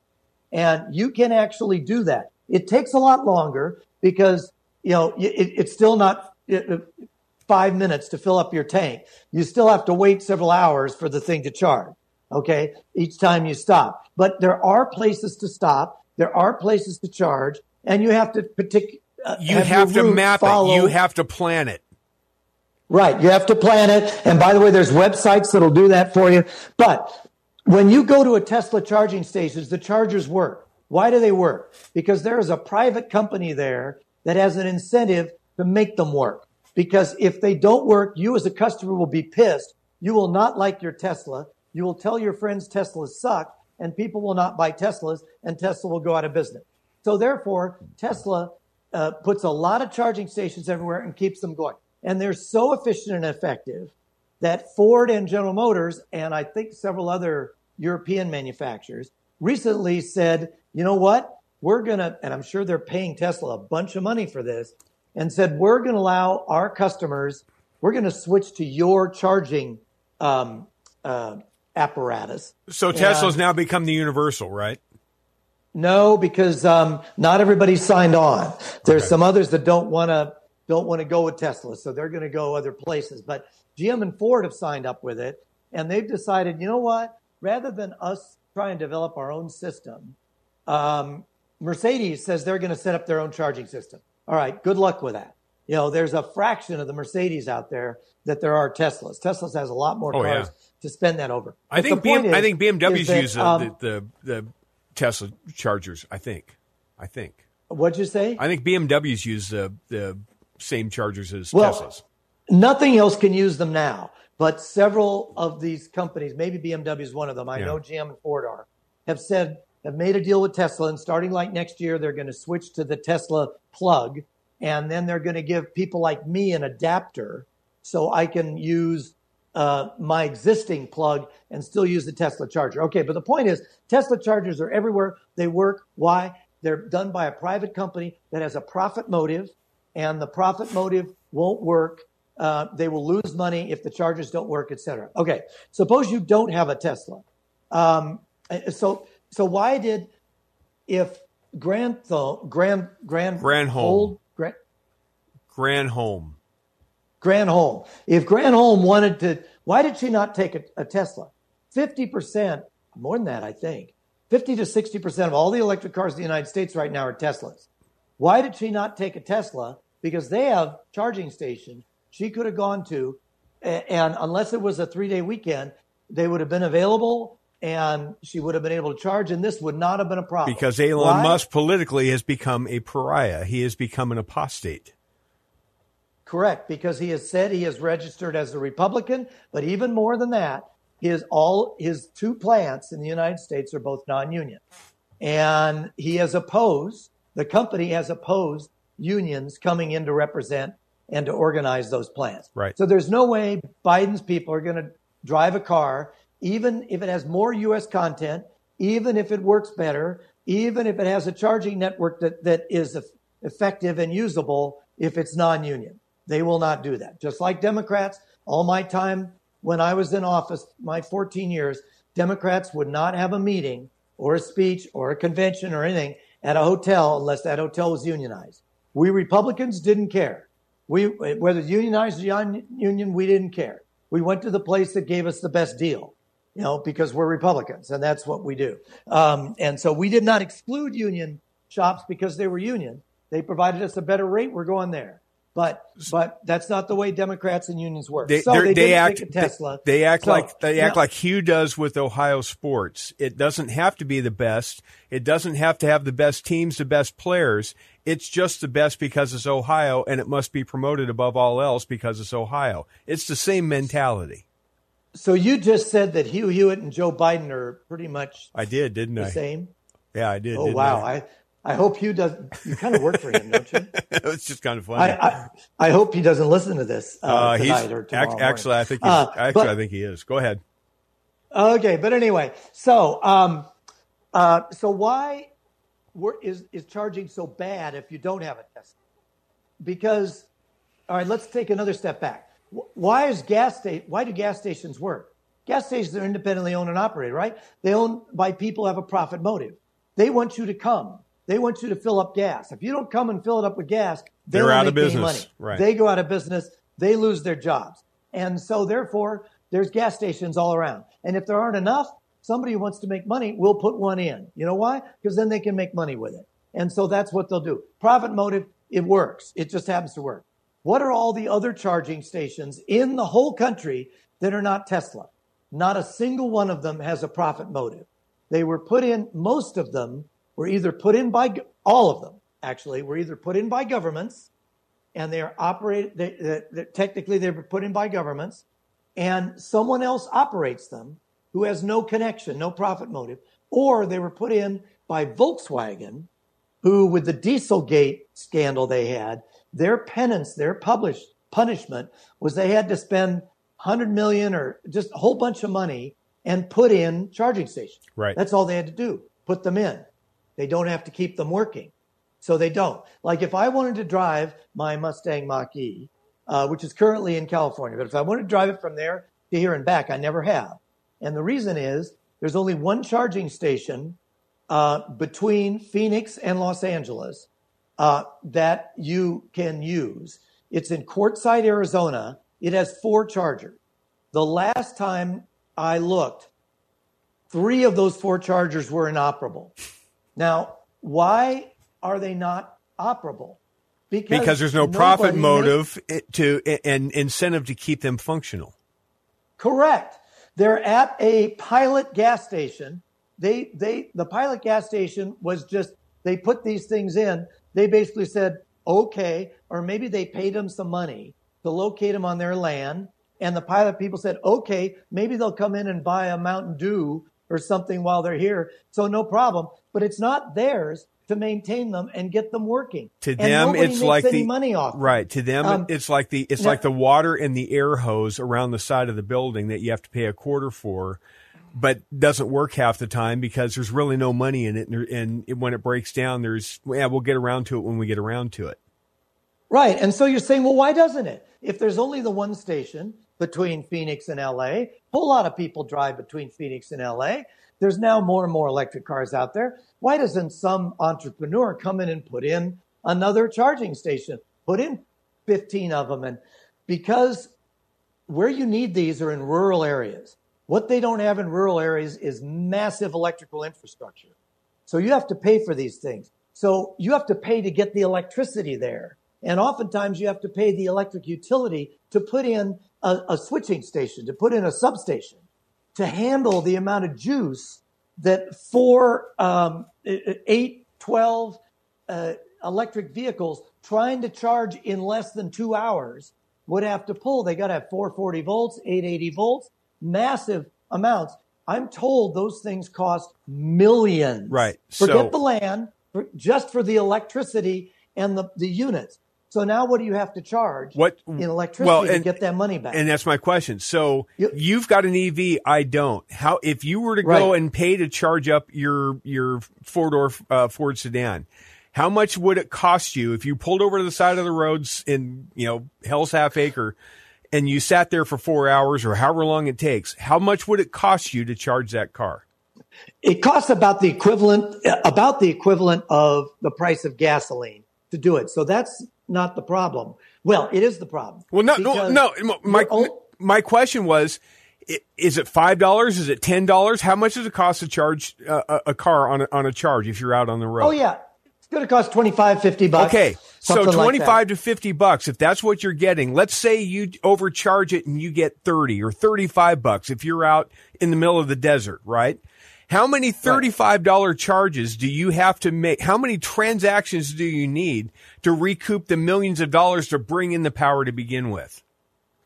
and you can actually do that. It takes a lot longer because, you know, it, it's still not five minutes to fill up your tank. You still have to wait several hours for the thing to charge. Okay. Each time you stop, but there are places to stop. There are places to charge and you have to partic- uh, You have, have, to map follow- it. You have to plan it. Right. You have to plan it. And by the way, there's websites that'll do that for you. But when you go to a Tesla charging stations, the chargers work. Why do they work? Because there is a private company there that has an incentive to make them work. Because if they don't work, you as a customer will be pissed. You will not like your Tesla. You will tell your friends Teslas suck and people will not buy Teslas and Tesla will go out of business. So therefore, Tesla uh, puts a lot of charging stations everywhere and keeps them going. And they're so efficient and effective that Ford and General Motors, and I think several other European manufacturers, recently said, you know what? We're going to, and I'm sure they're paying Tesla a bunch of money for this, and said, we're going to allow our customers, we're going to switch to your charging um, uh, apparatus. So And- Tesla's now become the universal, right? no, because um, not everybody signed on. There's Okay. some others that don't want to don't want to go with Tesla, so they're going to go other places. But GM and Ford have signed up with it, and they've decided, you know what? Rather than us try and develop our own system, um, Mercedes says they're going to set up their own charging system. All right, good luck with that. You know, there's a fraction of the Mercedes out there that there are Teslas. Teslas has a lot more Oh, cars yeah. To spend that over. I But think BM, I think BMW's is that, use the, um, the, the the Tesla chargers. I think. I think. What'd you say? I think BMW's use the the same chargers as Well, Teslas. Nothing else can use them now, but several of these companies, maybe BMW is one of them. I Yeah. know GM and Ford are, have said have made a deal with Tesla, and starting like next year, they're going to switch to the Tesla plug, and then they're going to give people like me an adapter so I can use uh, my existing plug and still use the Tesla charger. Okay, but the point is, Tesla chargers are everywhere. They work. Why? They're done by a private company that has a profit motive, and the profit motive won't work. Uh, they will lose money if the chargers don't work, et cetera. Okay, suppose you don't have a Tesla. Um, so, so why did if Grand Grand Grand Granholm. Grand, Grand Home. Granholm. If Granholm wanted to, why did she not take a, a Tesla? 50%, more than that, I think. 50 to 60% of all the electric cars in the United States right now are Teslas. Why did she not take a Tesla? Because they have charging stations she could have gone to, and unless it was a three day weekend, they would have been available and she would have been able to charge, and this would not have been a problem. Because Elon Why? Musk politically has become a pariah. He has become an apostate. Correct, because he has said he is registered as a Republican, but even more than that, his all his two plants in the United States are both non-union, and he has opposed the company has opposed unions coming in to represent and to organize those plants. Right. So there's no way Biden's people are going to drive a car, even if it has more U.S. content, even if it works better, even if it has a charging network that, that is effective and usable if it's non-union. They will not do that. Just like Democrats, all my time when I was in office, my 14 years, Democrats would not have a meeting or a speech or a convention or anything at a hotel unless that hotel was unionized. We Republicans didn't care. We, whether unionized or non-union, we didn't care. We went to the place that gave us the best deal, you know, because we're Republicans and that's what we do. Um, and so we did not exclude union shops because they were union. They provided us a better rate. We're going there. But but that's not the way Democrats and unions work. They, so they, they act. Tesla. They, they act So, like they act like Hugh does with Ohio sports. It doesn't have to be the best. It doesn't have to have the best teams, the best players. It's just the best because it's Ohio, and it must be promoted above all else because it's Ohio. It's the same mentality. So you just said that Hugh Hewitt and Joe Biden are pretty much I did, didn't the I? same. Yeah, I did. Oh wow! I? I I hope Hugh does. You kind of work for him, don't you? it's just kind of funny. I, I, I hope he doesn't listen to this uh, Uh, tonight or tomorrow. ac- actually, morning. I think he's, Uh, actually, but- I think he is. Go ahead. Okay, but anyway, so um, uh, so why were, is is charging so bad if you don't have a Tesla? Because all right, let's take another step back. Why is gas sta- Why do gas stations work? Gas stations are independently owned and operated, right? They own by people who have a profit motive. They want you to come. They want you to fill up gas. If you don't come and fill it up with gas, they They're out of business, money. right. They go out of business. They lose their jobs. And so therefore, there's gas stations all around. And if there aren't enough, somebody who wants to make money will put one in. You know why? Because then they can make money with it. And so that's what they'll do. Profit motive, it works. It just happens to work. What are all the other charging stations in the whole country that are not Tesla? Not a single one of them has a profit motive. They were put in, most of them were either put in by, all of them actually, were either put in by governments and they are operated, they, they, they- technically they were put in by governments and someone else operates them who has no connection, no profit motive, or they were put in by Volkswagen, who with the Dieselgate scandal they had, their penance, their published punishment was they had to spend 100 million or just a whole bunch of money and put in charging stations. Right. That's all they had to do. Put them in. They don't have to keep them working. So they don't. Like if I wanted to drive my Mustang Mach E, uh, which is currently in California, but if I wanted to drive it from there to here and back, I never have. And the reason is there's only one charging station uh, between Phoenix and Los Angeles uh, that you can use. It's in Quartzsite, Arizona. It has four chargers. The last time I looked, three of those four chargers were inoperable. Now, why are they not operable? Because there's no profit motive i- to and incentive to keep them functional. Correct. They're at a pilot gas station. They they the pilot gas station was just they put these things in. They basically said okay, or maybe they paid them some money to locate them on their land, and the pilot people said okay, maybe they'll come in and buy a Mountain Dew or something while they're here, so no problem. But it's not theirs to maintain them and get them working. To them, it's like the money off. right. To them, Um, it's like the it's now- like the water and the air hose around the side of the building that you have to pay a quarter for, but doesn't work half the time because there's really no money in it. And, and it- when it breaks down, there's yeah, we'll get around to it when we get around to it. Right. And so you're saying, well, why doesn't it? If there's only the one station between Phoenix and LA, a whole lot of people drive between Phoenix and LA. There's now more and more electric cars out there. Why doesn't some entrepreneur come in and put in another charging station? Put in 15 of them. And because where you need these are in rural areas. What they don't have in rural areas is massive electrical infrastructure. So you have to pay for these things. So you have to pay to get the electricity there. And oftentimes you have to pay the electric utility to put in a, a switching station, to put in a substation to handle the amount of juice that four, um, eight, 12 uh, electric vehicles trying to charge in less than two hours would have to pull. They got to have 440 volts, 880 volts, massive amounts. I'm told those things cost millions. Right. Forget So- the land, for, just for the electricity and the, the units. So now what do you have to charge What in electricity well, to and- get that money back? And that's my question. So You- you've got an EV, I don't. How if you were to go Right. and pay to charge up your your four door uh, Ford sedan? How much would it cost you if you pulled over to the side of the roads in you know Hell's Half Acre, and you sat there for four hours or however long it takes? How much would it cost you to charge that car? it costs about the equivalent about the equivalent of the price of gasoline to do it. So that's not the problem. Well, it is the problem. Well, no, no, no. My you're my question was, is it five dollars? Is it ten dollars? How much does it cost to charge uh, a, a car on a, on a charge if you're out on the road? oh yeah, it's going to cost 25, 50 bucks. Okay, so something like twenty-five to fifty bucks. If that's what you're getting, let's say you overcharge it and you get thirty or thirty-five bucks if you're out in the middle of the desert, right? How many thirty-five dollar charges do you have to make? How many transactions do you need to recoup the millions of dollars to bring in the power to begin with?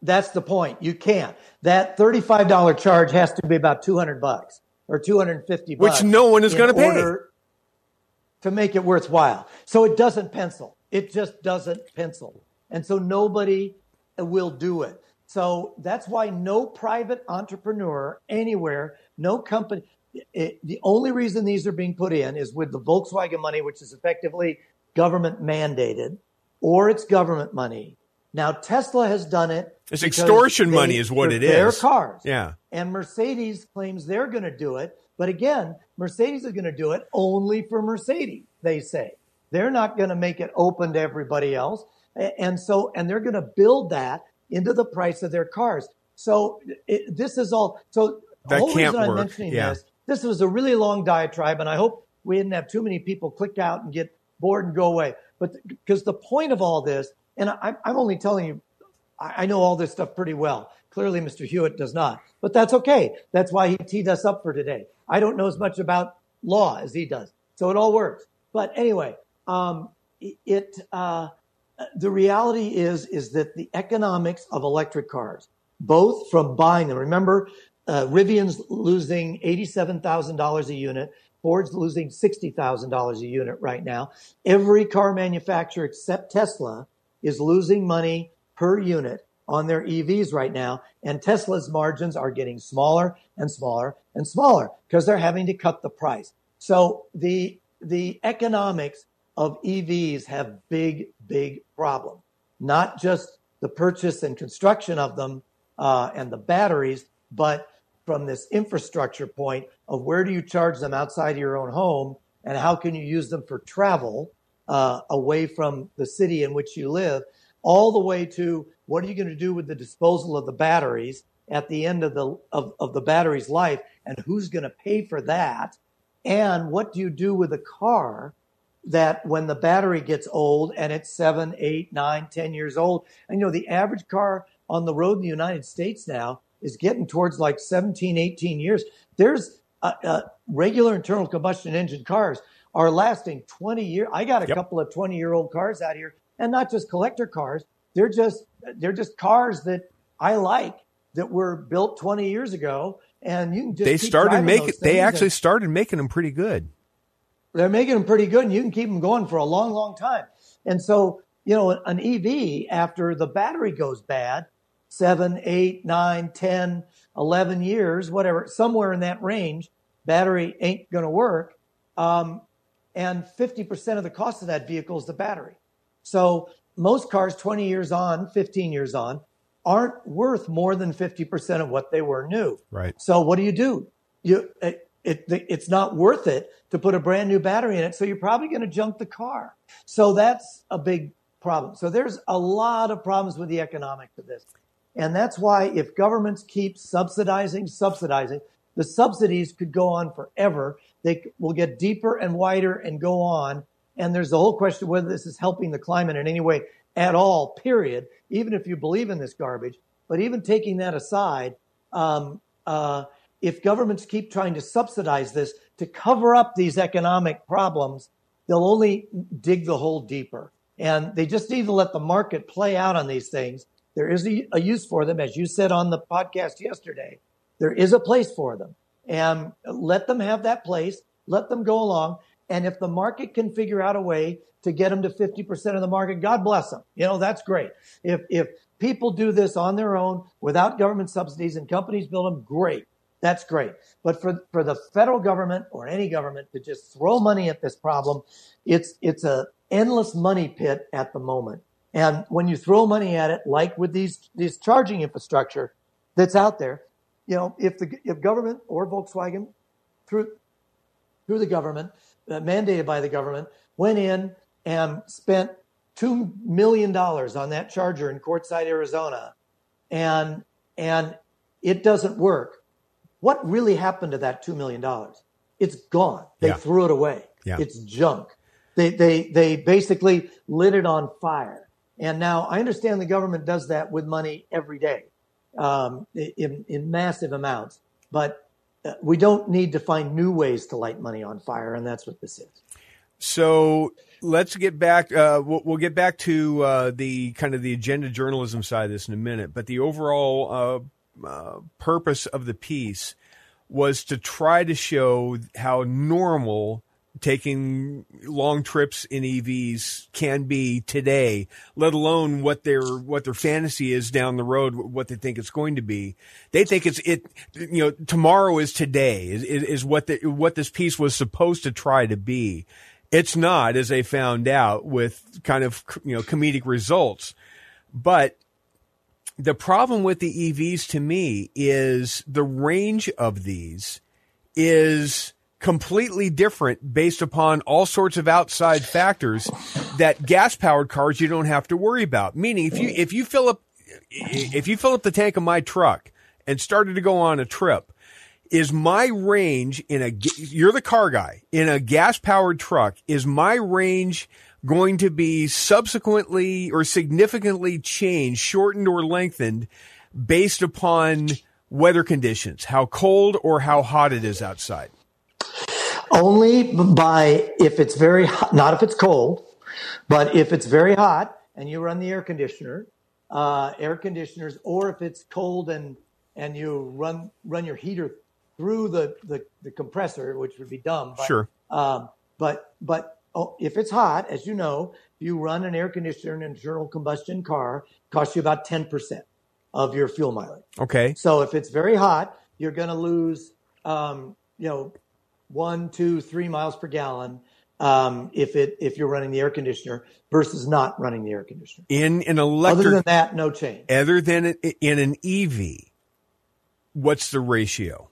That's the point. You can't. That thirty-five dollar charge has to be about two hundred bucks or two hundred and fifty bucks. Which no one is gonna pay. order- to make it worthwhile. So it doesn't pencil. It just doesn't pencil. And so nobody will do it. So that's why no private entrepreneur anywhere, no company, it, the only reason these are being put in is with the Volkswagen money, which is effectively government mandated, or it's government money. Now Tesla has done it. It's extortion they- money is what it Their is. cars. Yeah. And Mercedes claims they're going to do it. But again, Mercedes is going to do it only for Mercedes, they say. They're not going to make it open to everybody else. And so, and they're going to build that into the price of their cars. So it, this is all, so the That whole can't reason I'm work. mentioning Yeah. this, this was a really long diatribe and I hope we didn't have too many people click out and get bored and go away. But because the point of all this, and I, I'm only telling you I I know all this stuff pretty well. Clearly, Mr. Hewitt does not, but that's okay. That's why he teed us up for today. I don't know as much about law as he does, so it all works. But anyway, um, it uh, the reality is is that the economics of electric cars, both from buying them. Remember, uh, Rivian's losing eighty-seven thousand dollars a unit. Ford's losing sixty thousand dollars a unit right now. Every car manufacturer except Tesla is losing money per unit on their EVs right now. And Tesla's margins are getting smaller and smaller and smaller because they're having to cut the price. So the, the economics of EVs have big, big problems, not just the purchase and construction of them uh, and the batteries, but from this infrastructure point of where do you charge them outside of your own home and how can you use them for travel uh, away from the city in which you live, all the way to what are you going to do with the disposal of the batteries at the end of the of, of the battery's life, and who's going to pay for that, and what do you do with a car that when the battery gets old and it's seven, eight, nine, ten years old, and you know the average car on the road in the United States now is getting towards like 17, 18 years. There's uh, uh, regular internal combustion engine cars are lasting 20 years. I got a Yep. couple of 20 year old cars out here and not just collector cars. They're just, they're just cars that I like that were built 20 years ago. And you can just, they started making. They actually started making them pretty good. they're making them pretty good and you can keep them going for a long, long time. And so, you know, an EV after the battery goes bad, seven, eight, nine, 10, 11 years, whatever, somewhere in that range, battery ain't going to work. Um, and 50% of the cost of that vehicle is the battery. So most cars 20 years on, 15 years on, aren't worth more than 50% of what they were new. Right. So what do you do? You, it, it, it's not worth it to put a brand new battery in it. So you're probably going to junk the car. So that's a big problem. So there's a lot of problems with the economics of this. And that's why if governments keep subsidizing, subsidizing, the subsidies could go on forever. They will get deeper and wider and go on. And there's the whole question of whether this is helping the climate in any way at all, period, even if you believe in this garbage. But even taking that aside, um, uh, if governments keep trying to subsidize this to cover up these economic problems, they'll only dig the hole deeper. And they just need to let the market play out on these things. There is a, a use for them, as you said on the podcast yesterday. There is a place for them. And let them have that place. Let them go along. And if the market can figure out a way to get them to 50% of the market, God bless them. You know, that's great. If, if people do this on their own without government subsidies and companies build them, great. That's great. But for, for the federal government or any government to just throw money at this problem, it's, it's a endless money pit at the moment. And when you throw money at it, like with these, these charging infrastructure that's out there, you know, if the, if government or Volkswagen through, through the government, uh, mandated by the government, went in and spent $2 million on that charger in Quartzsite, Arizona, and, and it doesn't work. What really happened to that $2 million? It's gone. They Yeah. threw it away. Yeah. It's junk. They, they, they basically lit it on fire. And now I understand the government does that with money every day, um, in, in massive amounts, but uh, we don't need to find new ways to light money on fire. And that's what this is. So let's get back. Uh, we'll, get back to uh, the kind of the agenda journalism side of this in a minute. But the overall uh, uh, purpose of the piece was to try to show how normal taking long trips in EVs can be today, let alone what their what their fantasy is down the road, what they think it's going to be. They think it's it. You know, tomorrow is today is is, what the what this piece was supposed to try to be. It's not, as they found out with kind of you know comedic results, but the problem with the EVs to me is the range of these is completely different based upon all sorts of outside factors that gas powered cars you don't have to worry about. Meaning if you if you fill up if you fill up the tank of my truck and started to go on a trip, is my range in a you're the car guy in a gas powered truck is my range going to be subsequently or significantly changed, shortened or lengthened based upon weather conditions, how cold or how hot it is outside? Only by if it's very hot, not if it's cold, but if it's very hot and you run the air conditioner, uh, air conditioners, or if it's cold and and you run run your heater through the the, the compressor, which would be dumb. But, Sure. Um, but but oh, if it's hot, as you know, if you run an air conditioner in an internal combustion car, costs you about ten percent of your fuel mileage. Okay. So if it's very hot, you're going to lose, um, you know, one, two, three miles per gallon um, if it if you're running the air conditioner versus not running the air conditioner. In an electric, Other than that, no change. other than in an EV, what's the ratio?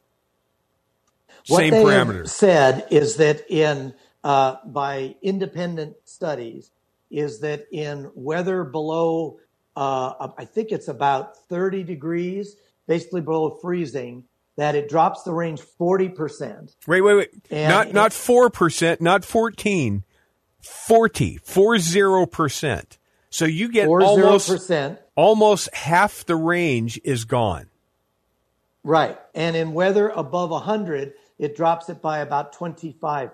What Same parameters. said is that in uh, by independent studies is that in weather below, uh, I think it's about 30 degrees, basically below freezing, that it drops the range 40 percent. Wait, wait, wait. And not it- not four percent, not fourteen. 40, 40%. So you get almost 40%. almost half the range is gone. Right. And in weather above 100, it drops it by about 25%.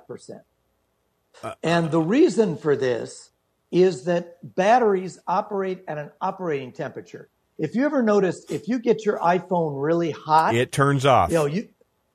Uh, and the reason for this is that batteries operate at an operating temperature. If you ever noticed, if you get your iPhone really hot, It turns off. you know, you,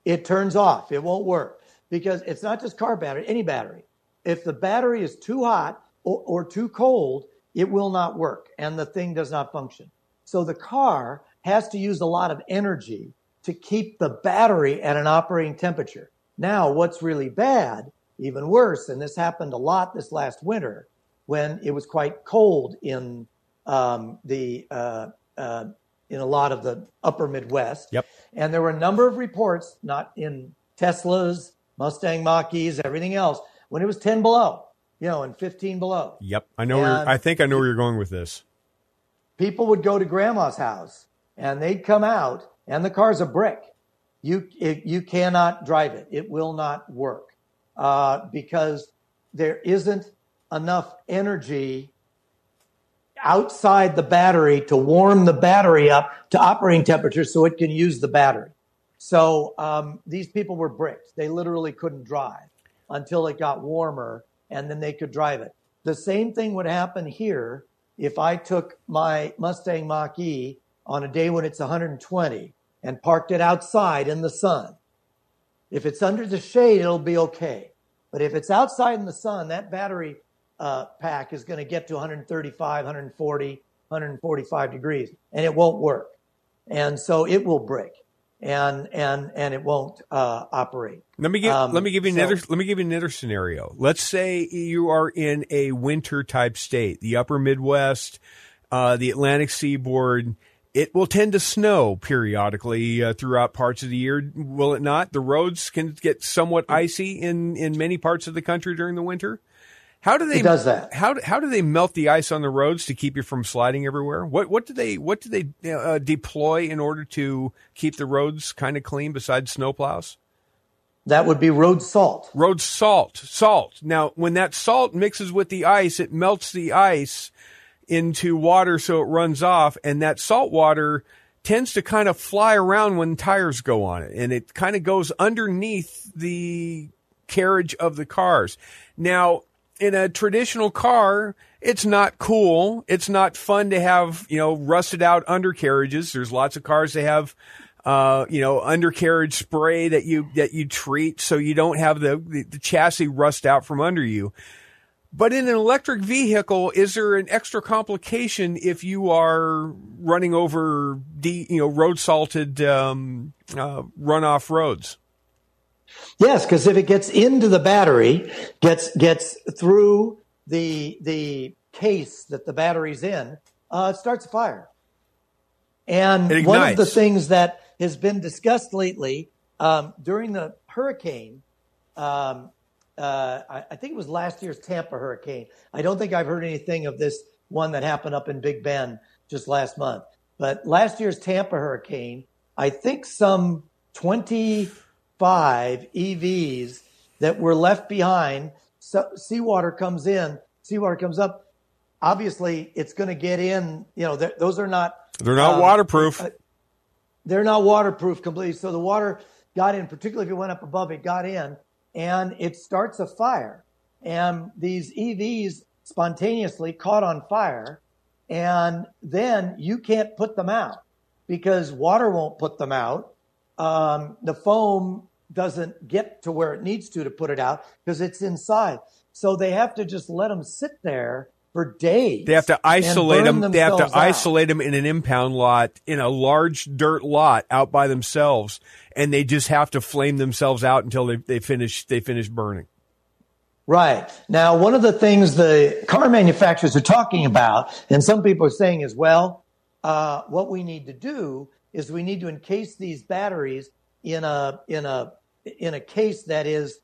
it turns off. It won't work because it's not just car battery, any battery. If the battery is too hot or, or too cold, it will not work and the thing does not function. So the car has to use a lot of energy to keep the battery at an operating temperature. Now, what's really bad, even worse, and this happened a lot this last winter when it was quite cold in um, the uh, uh, in a lot of the upper Midwest. Yep. And there were a number of reports, not in Teslas, Mustang Mach-E's, everything else, when it was 10 below, you know, and 15 below. Yep. I know I think I know where you're going with this. People would go to grandma's house and they'd come out and the car's a brick. You, it, you cannot drive it. It will not work uh, because there isn't enough energy outside the battery to warm the battery up to operating temperature so it can use the battery. So um, these people were bricked. They literally couldn't drive until it got warmer and then they could drive it. The same thing would happen here if I took my Mustang Mach E on a day when it's 120 and parked it outside in the sun. If it's under the shade, it'll be okay. But if it's outside in the sun, that battery uh, pack is going to get to 135, 140, 145 degrees, and it won't work. And so it will break, and and and it won't uh, operate. Let me give Um, let me give you so- another let me give you another scenario. Let's say you are in a winter type state, the upper Midwest, uh, the Atlantic seaboard. It will tend to snow periodically uh, throughout parts of the year, will it not? The roads can get somewhat icy in in many parts of the country during the winter. How do they It does that. How how do they melt the ice on the roads to keep you from sliding everywhere? What what do they what do they uh, deploy in order to keep the roads kind of clean besides snowplows? That would be road salt. road salt salt now when that salt mixes with the ice it melts the ice into water so it runs off and that salt water tends to kind of fly around when tires go on it and it kind of goes underneath the carriage of the cars now in a traditional car it's not cool it's not fun to have you know rusted out undercarriages there's lots of cars that have uh, you know, undercarriage spray that you that you treat so you don't have the, the, the chassis rust out from under you. But in an electric vehicle, is there an extra complication if you are running over you know road salted um, uh, runoff roads? Yes, because if it gets into the battery, gets gets through the the case that the battery's in, uh, it starts a fire. And one of the things that has been discussed lately um, during the hurricane, um, uh, I, I think it was last year's Tampa hurricane. I don't think I've heard anything of this one that happened up in Big Bend just last month. But last year's Tampa hurricane, I think some 25 EVs that were left behind. So, seawater comes in, seawater comes up. Obviously, it's going to get in. You know, those are not They're not um, waterproof. they're not waterproof completely. So the water got in, particularly if it went up above, it got in and it starts a fire. And these EVs spontaneously caught on fire. And then you can't put them out because water won't put them out. Um, the foam doesn't get to where it needs to to put it out because it's inside. So they have to just let them sit there for days. They have to isolate them. They have to out. isolate them in an impound lot in a large dirt lot out by themselves, and they just have to flame themselves out until they, they finish they finish burning. Right. Now, one of the things the car manufacturers are talking about, and some people are saying as well, uh, what we need to do is we need to encase these batteries in a in a in a case that is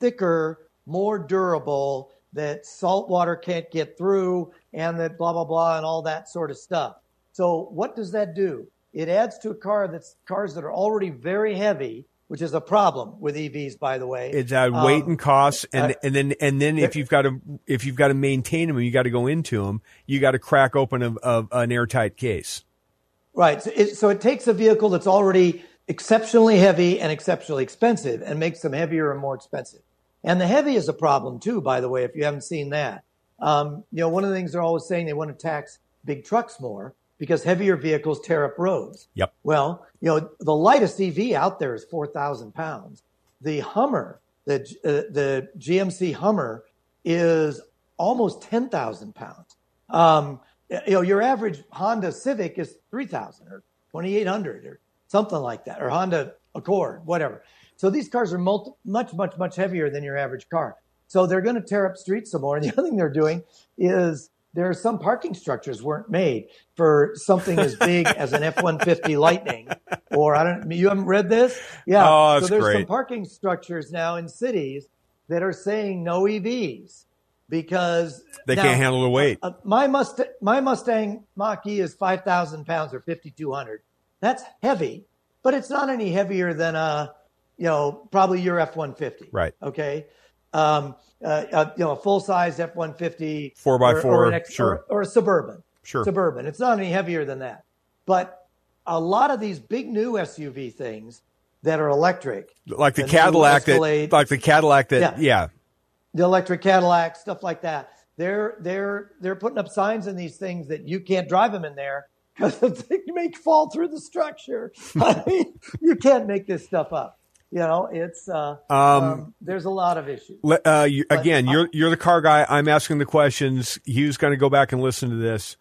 thicker, more durable, that salt water can't get through, and that blah blah blah and all that sort of stuff. So, what does that do? It adds to a car that's cars that are already very heavy, which is a problem with EVs, by the way. It's uh, weight Um, and costs, and uh, and then and then if you've got to if you've got to maintain them, you got to go into them. You got to crack open a, a, an airtight case. Right. So it, so it takes a vehicle that's already exceptionally heavy and exceptionally expensive and makes them heavier and more expensive. And the heavy is a problem too, by the way, if you haven't seen that. Um, you know, one of the things they're always saying they want to tax big trucks more because heavier vehicles tear up roads. Yep. Well, you know, the lightest EV out there is 4,000 pounds. The Hummer, the, uh, the GMC Hummer is almost 10,000 pounds. Um, you know, your average Honda Civic is 3,000 or 2,800 or something like that, or Honda Accord, whatever. So these cars are multi- much, much, much heavier than your average car. So they're going to tear up streets some more. And the other thing they're doing is there are some parking structures weren't made for something as big as an F-150 Lightning, or I don't. You haven't read this? Yeah. Oh, that's so there's some parking structures now in cities that are saying no EVs because They now, can't handle the weight. uh, my Mustang, my Mustang Mach-E is 5,000 pounds or 5,200. That's heavy, but it's not any heavier than a, you know, probably your F-150. Right. Okay. Um, uh, uh, you know, a full-size F-150. Four by or- four, or sure. Or, or a Suburban. Sure. Suburban. It's not any heavier than that. But a lot of these big new SUV things that are electric, Like the The Cadillac that, like the Cadillac that, Yeah. yeah. The electric Cadillac, stuff like that. They're they're they're putting up signs in these things that you can't drive them in there because they may fall through the structure. I mean, you can't make this stuff up. You know, it's uh, um, there's a lot of issues. Uh, you, But, again, you're you're the car guy. I'm asking the questions. Hugh's going to go back and listen to this.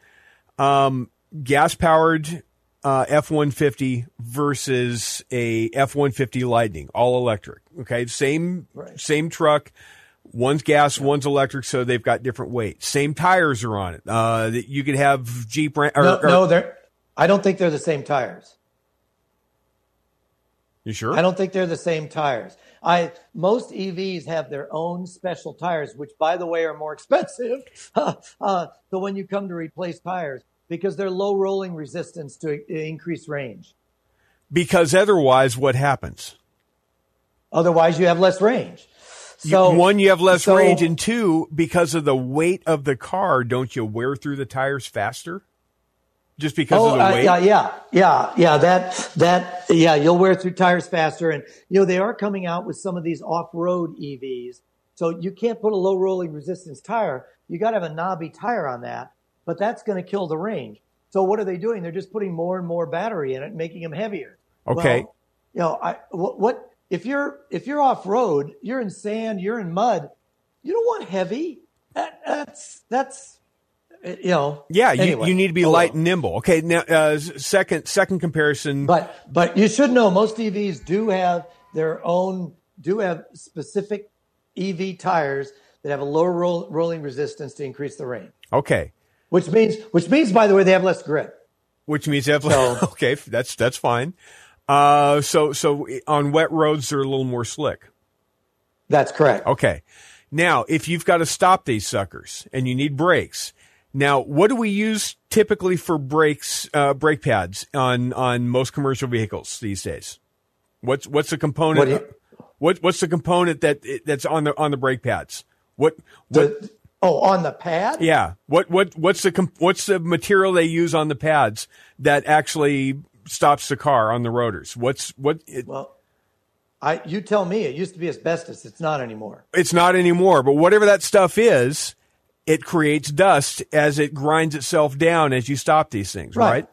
Um, gas powered uh, F-150 versus a F-150 Lightning, all electric. Okay, same Right. same truck. One's gas, one's electric, so they've got different weight. Same tires are on it. Uh, that you could have Jeep. Or, No, or- no, they're. I don't think they're the same tires. you sure? I don't think they're the same tires. I most EVs have their own special tires, which, by the way, are more expensive. uh, so when you come to replace tires, because they're low rolling resistance to uh, increase range. because otherwise, what happens? Otherwise, you have less range. You- So one, you have less so- range, and two, because of the weight of the car, don't you wear through the tires faster? Just because Oh, of the uh, weight. yeah, yeah, yeah, yeah. That that yeah, you'll wear through tires faster, and you know they are coming out with some of these off-road EVs. So you can't put a low rolling resistance tire. You got to have a knobby tire on that, but that's going to kill the range. So what are they doing? They're just putting more and more battery in it, making them heavier. Okay. Well, you know, I what, what if you're if you're off road, you're in sand, you're in mud. You don't want heavy. That, that's that's you know. yeah, you, anyway. you need to be Oh, light and nimble. Okay, now uh, second second comparison. But but you should know most EVs do have their own do have specific EV tires that have a lower roll, rolling resistance to increase the range. okay, Which means which means by the way they have less grip. which means they have So- okay, that's that's fine. Uh, so so on wet roads they're a little more slick. That's correct. Okay. Now, if you've got to stop these suckers and you need brakes, now what do we use typically for brakes, uh, brake pads on on most commercial vehicles these days? What's what's the component? What you- what what's the component that that's on the on the brake pads? What what? The- oh, on the pad? yeah. What what what's the com- what's the material they use on the pads that actually stops the car on the rotors? What's what? It, Well, I you tell me. It used to be asbestos. It's not anymore. it's not anymore, but whatever that stuff is, it creates dust as it grinds itself down as you stop these things, right? Right.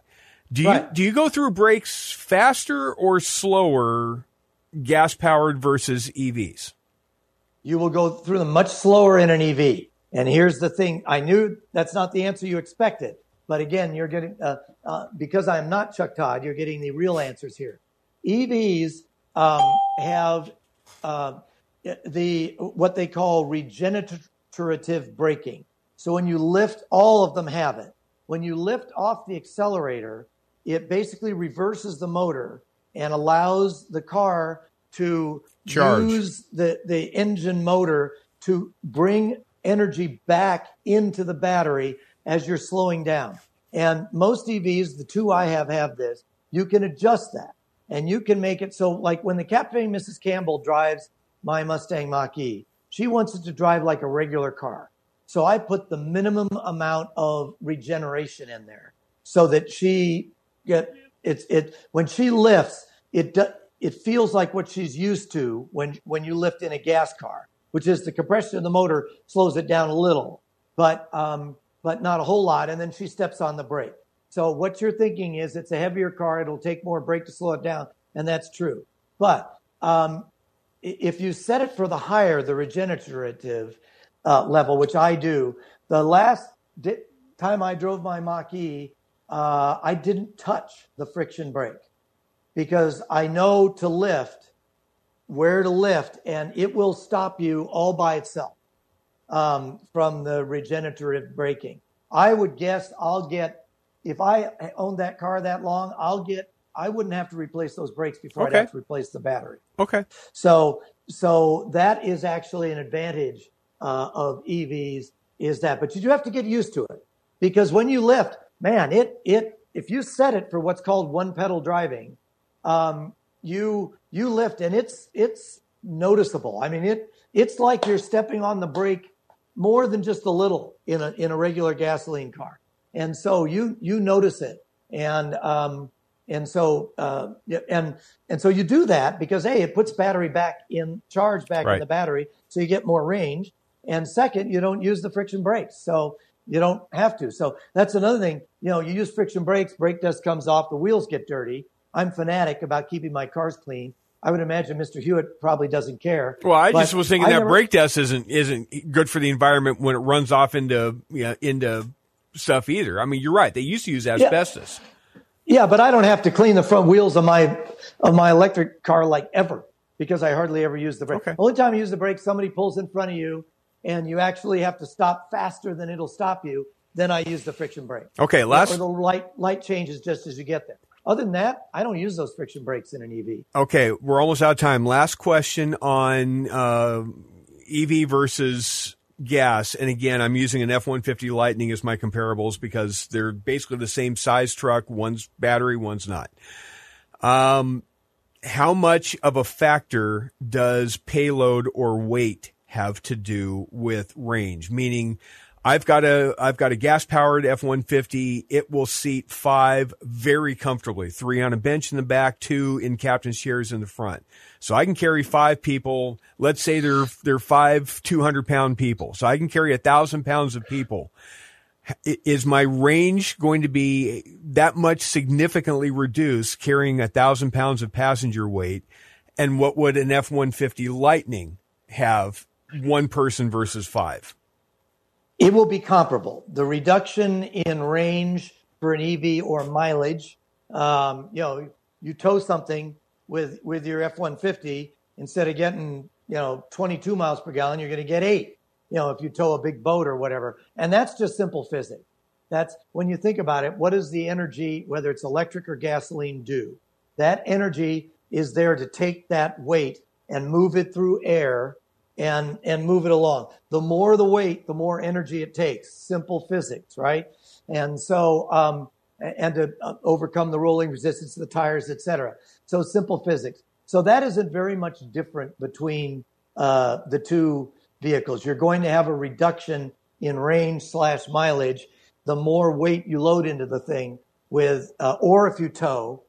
Do you Right. do you go through brakes faster or slower, gas powered versus EVs? You will go through them much slower in an EV. And here's the thing: I knew that's not the answer you expected. But again, you're getting uh, uh, because I'm not Chuck Todd. You're getting the real answers here. EVs um, have uh, the what they call regenerative braking. So when you lift, all of them have it. When you lift off the accelerator, it basically reverses the motor and allows the car to Charge. use the, the engine motor to bring energy back into the battery as you're slowing down. And most EVs, the two I have, have this. You can adjust that and you can make it so like when the Captain Mrs. Campbell drives my Mustang Mach-E, she wants it to drive like a regular car. So I put the minimum amount of regeneration in there so that she get it's it when she lifts it it feels like what she's used to when when you lift in a gas car, which is the compression of the motor slows it down a little, but um, but not a whole lot, and then she steps on the brake. So what you're thinking is it's a heavier car; it'll take more brake to slow it down, and that's true. But um, if you set it for the higher, the regenerative uh, level, which I do, the last di- time I drove my Mach-E, uh, I didn't touch the friction brake because I know to lift, where to lift, and it will stop you all by itself um, from the regenerative braking. I would guess I'll get, if I owned that car that long, I'll get, I wouldn't have to replace those brakes before Okay. I'd have to replace the battery. Okay. So, so that is actually an advantage uh, of EVs is that, but you do have to get used to it because when you lift, man, it it if you set it for what's called one pedal driving, um, you you lift and it's it's noticeable. I mean, it it's like you're stepping on the brake more than just a little in a in a regular gasoline car, and so you you notice it, and um, and so uh, and and so you do that because hey, it puts battery back in charge back Right. in the battery, so you get more range, and second, you don't use the friction brakes, so you don't have to. So that's another thing. You know, you use friction brakes, brake dust comes off, the wheels get dirty. I'm fanatic about keeping my cars clean. I would imagine Mr. Hewitt probably doesn't care. Well, I just was thinking I that never- brake dust isn't isn't good for the environment when it runs off into you know, into stuff either. I mean, you're right. They used to use asbestos. Yeah, but I don't have to clean the front wheels of my of my electric car like ever because I hardly ever use the brake. Okay. Only time you use the brake, somebody pulls in front of you, and you actually have to stop faster than it'll stop you. Then I use the friction brake. Okay, last or the light light changes just as you get there. Other than that, I don't use those friction brakes in an EV. Okay, we're almost out of time. Last question on uh, EV versus gas. And again, I'm using an F 150 Lightning as my comparables because they're basically the same size truck. One's battery, one's not. Um, how much of a factor does payload or weight have to do with range? Meaning, I've got a I've got a gas powered F one fifty. It will seat five very comfortably. Three on a bench in the back, two in captain's chairs in the front. So I can carry five people. Let's say they're they're five two hundred pound people. So I can carry a thousand pounds of people. Is my range going to be that much significantly reduced carrying a thousand pounds of passenger weight? And what would an F 150 Lightning have one person versus five? It will be comparable. The reduction in range for an EV or mileage, um, you know, you tow something with with your F one fifty instead of getting you know twenty two miles per gallon, you're going to get eight. You know, if you tow a big boat or whatever, and that's just simple physics. That's when you think about it. What does the energy, whether it's electric or gasoline, do? That energy is there to take that weight and move it through air and and move it along. The more the weight, the more energy it takes. Simple physics, right? And so, um, and to uh, overcome the rolling resistance of the tires, et cetera. So simple physics. So that isn't very much different between uh, the two vehicles. You're going to have a reduction in range slash mileage the more weight you load into the thing with, uh, or if you tow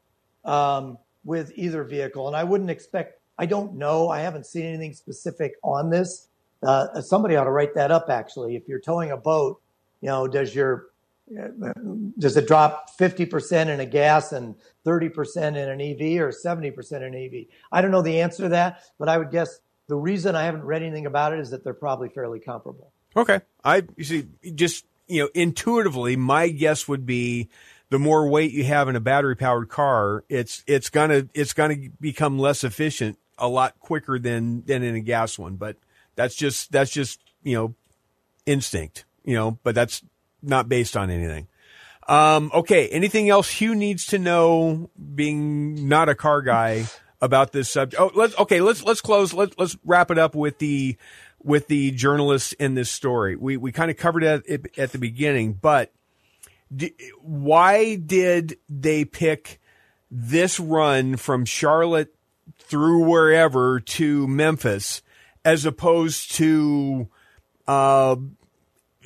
um, with either vehicle. And I wouldn't expect. I don't know. I haven't seen anything specific on this. Uh, somebody ought to write that up. Actually, if you're towing a boat, you know, does your does it drop 50% in a gas and 30% in an EV or 70% in an EV? I don't know the answer to that, but I would guess the reason I haven't read anything about it is that they're probably fairly comparable. Okay. I you see just you know intuitively my guess would be the more weight you have in a battery powered car, it's it's gonna it's gonna become less efficient a lot quicker than than in a gas one. But that's just that's just you know instinct, you know. But that's not based on anything. Um, okay. Anything else Hugh needs to know, being not a car guy, about this subject? Oh, let's okay. Let's let's close. Let's let's wrap it up with the with the journalists in this story. We we kind of covered it at the beginning, but d- why did they pick this run from Charlotte through wherever to Memphis as opposed to uh,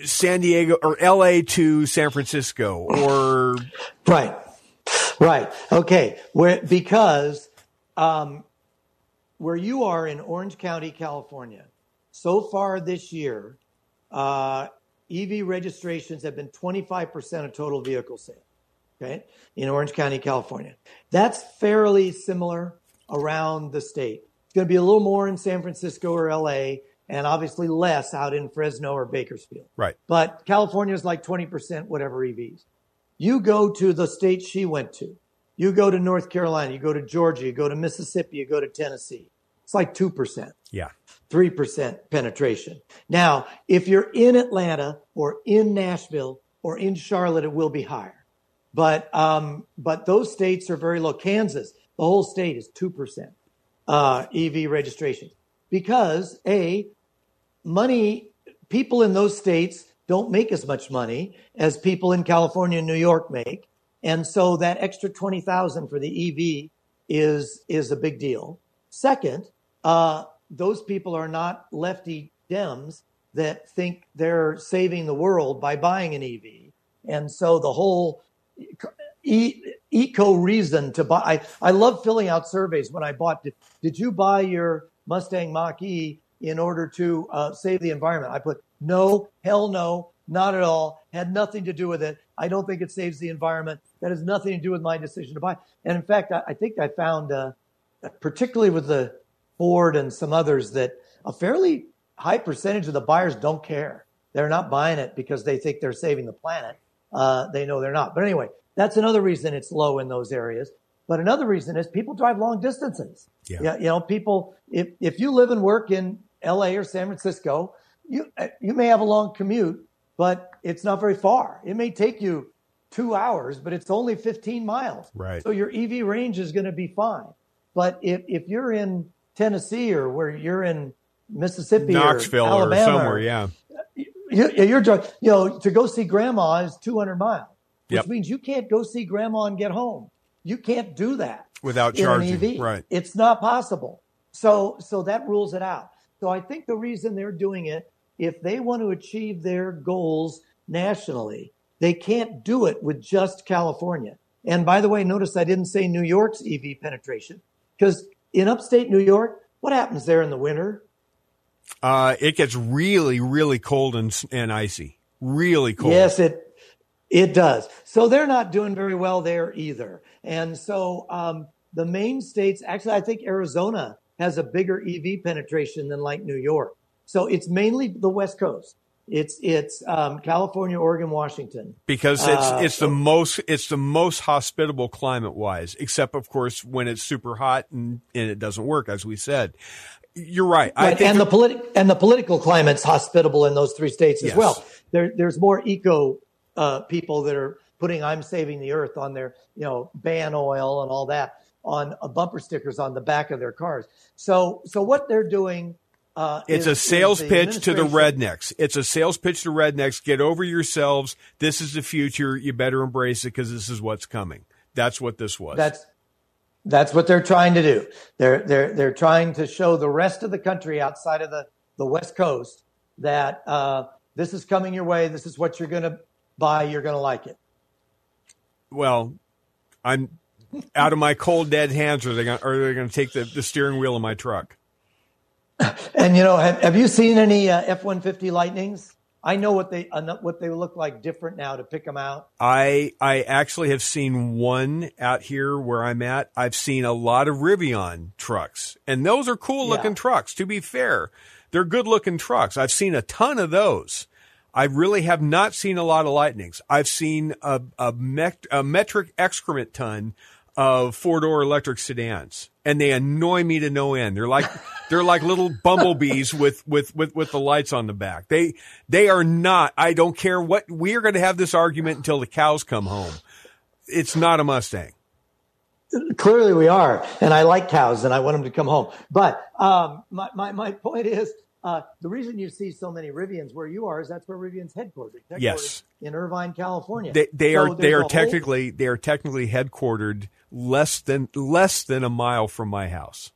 San Diego or LA to San Francisco or Right. Right. Okay. Where because um, where you are in Orange County, California, so far this year, uh, EV registrations have been 25% of total vehicle sales. Okay, in Orange County, California, that's fairly similar around the state. It's going to be a little more in San Francisco or LA, and obviously less out in Fresno or Bakersfield. right. But California is like 20% whatever EVs. You go to the state she went to. You go to North Carolina, you go to Georgia, you go to Mississippi, you go to Tennessee. It's like 2%, Yeah. 3% penetration. Now, if you're in Atlanta or in Nashville or in Charlotte, it will be higher. But, um, but those states are very low. Kansas, the whole state is 2%, uh, EV registration because A, money, people in those states don't make as much money as people in California and New York make. And so that extra 20,000 for the EV is, is a big deal. Second, uh, those people are not lefty Dems that think they're saving the world by buying an EV. And so the whole e- eco reason to buy, I, I love filling out surveys when I bought, did, did you buy your Mustang Mach E in order to uh, save the environment? I put no, hell no, not at all. Had nothing to do with it. I don't think it saves the environment. That has nothing to do with my decision to buy. And in fact, I, I think I found, uh, particularly with the Ford and some others, that a fairly high percentage of the buyers don't care. They're not buying it because they think they're saving the planet. Uh, they know they're not. But anyway, that's another reason it's low in those areas. But another reason is people drive long distances. Yeah. you know, people, if, if you live and work in LA or San Francisco, you, you may have a long commute, but it's not very far. It may take you two hours, but it's only 15 miles. Right. So your EV range is going to be fine. But if, if you're in Tennessee or where you're in Mississippi Knoxville or or Alabama, somewhere, yeah. you, you're dri- you know to go see grandma is 200 miles, which Yep. means you can't go see grandma and get home. You can't do that Without in charging, right. It's not possible. So so that rules it out. So I think the reason they're doing it, if they want to achieve their goals nationally, they can't do it with just California. And by the way, notice I didn't say New York's EV penetration because in upstate New York, what happens there in the winter? Uh, it gets really, really cold and, and icy. Really cold. Yes, it It does. So they're not doing very well there either. And so um, the main states, actually, I think Arizona has a bigger EV penetration than like New York. So it's mainly the West Coast. It's it's um, California, Oregon, Washington. because it's Uh, it's the most it's the most hospitable climate wise, except of course when it's super hot and, and it doesn't work, as we said. You're right. I Right, think and the politi- and the political climate's hospitable in those three states as Yes. well. There, there's more eco uh, people that are putting "I'm saving the earth" on their, you know, ban oil and all that on uh, bumper stickers on the back of their cars. So, so what they're doing. Uh, It's is- a sales pitch to the rednecks. It's a sales pitch to rednecks. Get over yourselves. This is the future. You better embrace it because this is what's coming. That's what this was. That's that's what they're trying to do. They're they're they're trying to show the rest of the country outside of the the West Coast that uh, this is coming your way. This is what you're going to buy. You're going to like it. well, I'm out of my cold dead hands. Are they going? Are they going to take the, the steering wheel of my truck? And you know, have, have you seen any uh, F one fifty Lightnings? I know what they uh, what they look like different now to pick them out. I I actually have seen one out here where I'm at. I've seen a lot of Rivian trucks, and those are cool looking Yeah. trucks. To be fair, they're good looking trucks. I've seen a ton of those. I really have not seen a lot of Lightnings. I've seen a a, mec- a metric excrement ton of four door electric sedans, and they annoy me to no end. They're like they're like little bumblebees with with with with the lights on the back. They they are not. I don't care what we are going to have this argument until the cows come home. It's not a Mustang. Clearly, we are, and I like cows, and I want them to come home. But um, my, my my point is, uh, the reason you see so many Rivians where you are is that's where Rivian's headquartered. headquartered Yes. in Irvine, California. They they So are they are whole- technically they are technically headquartered less than less than a mile from my house.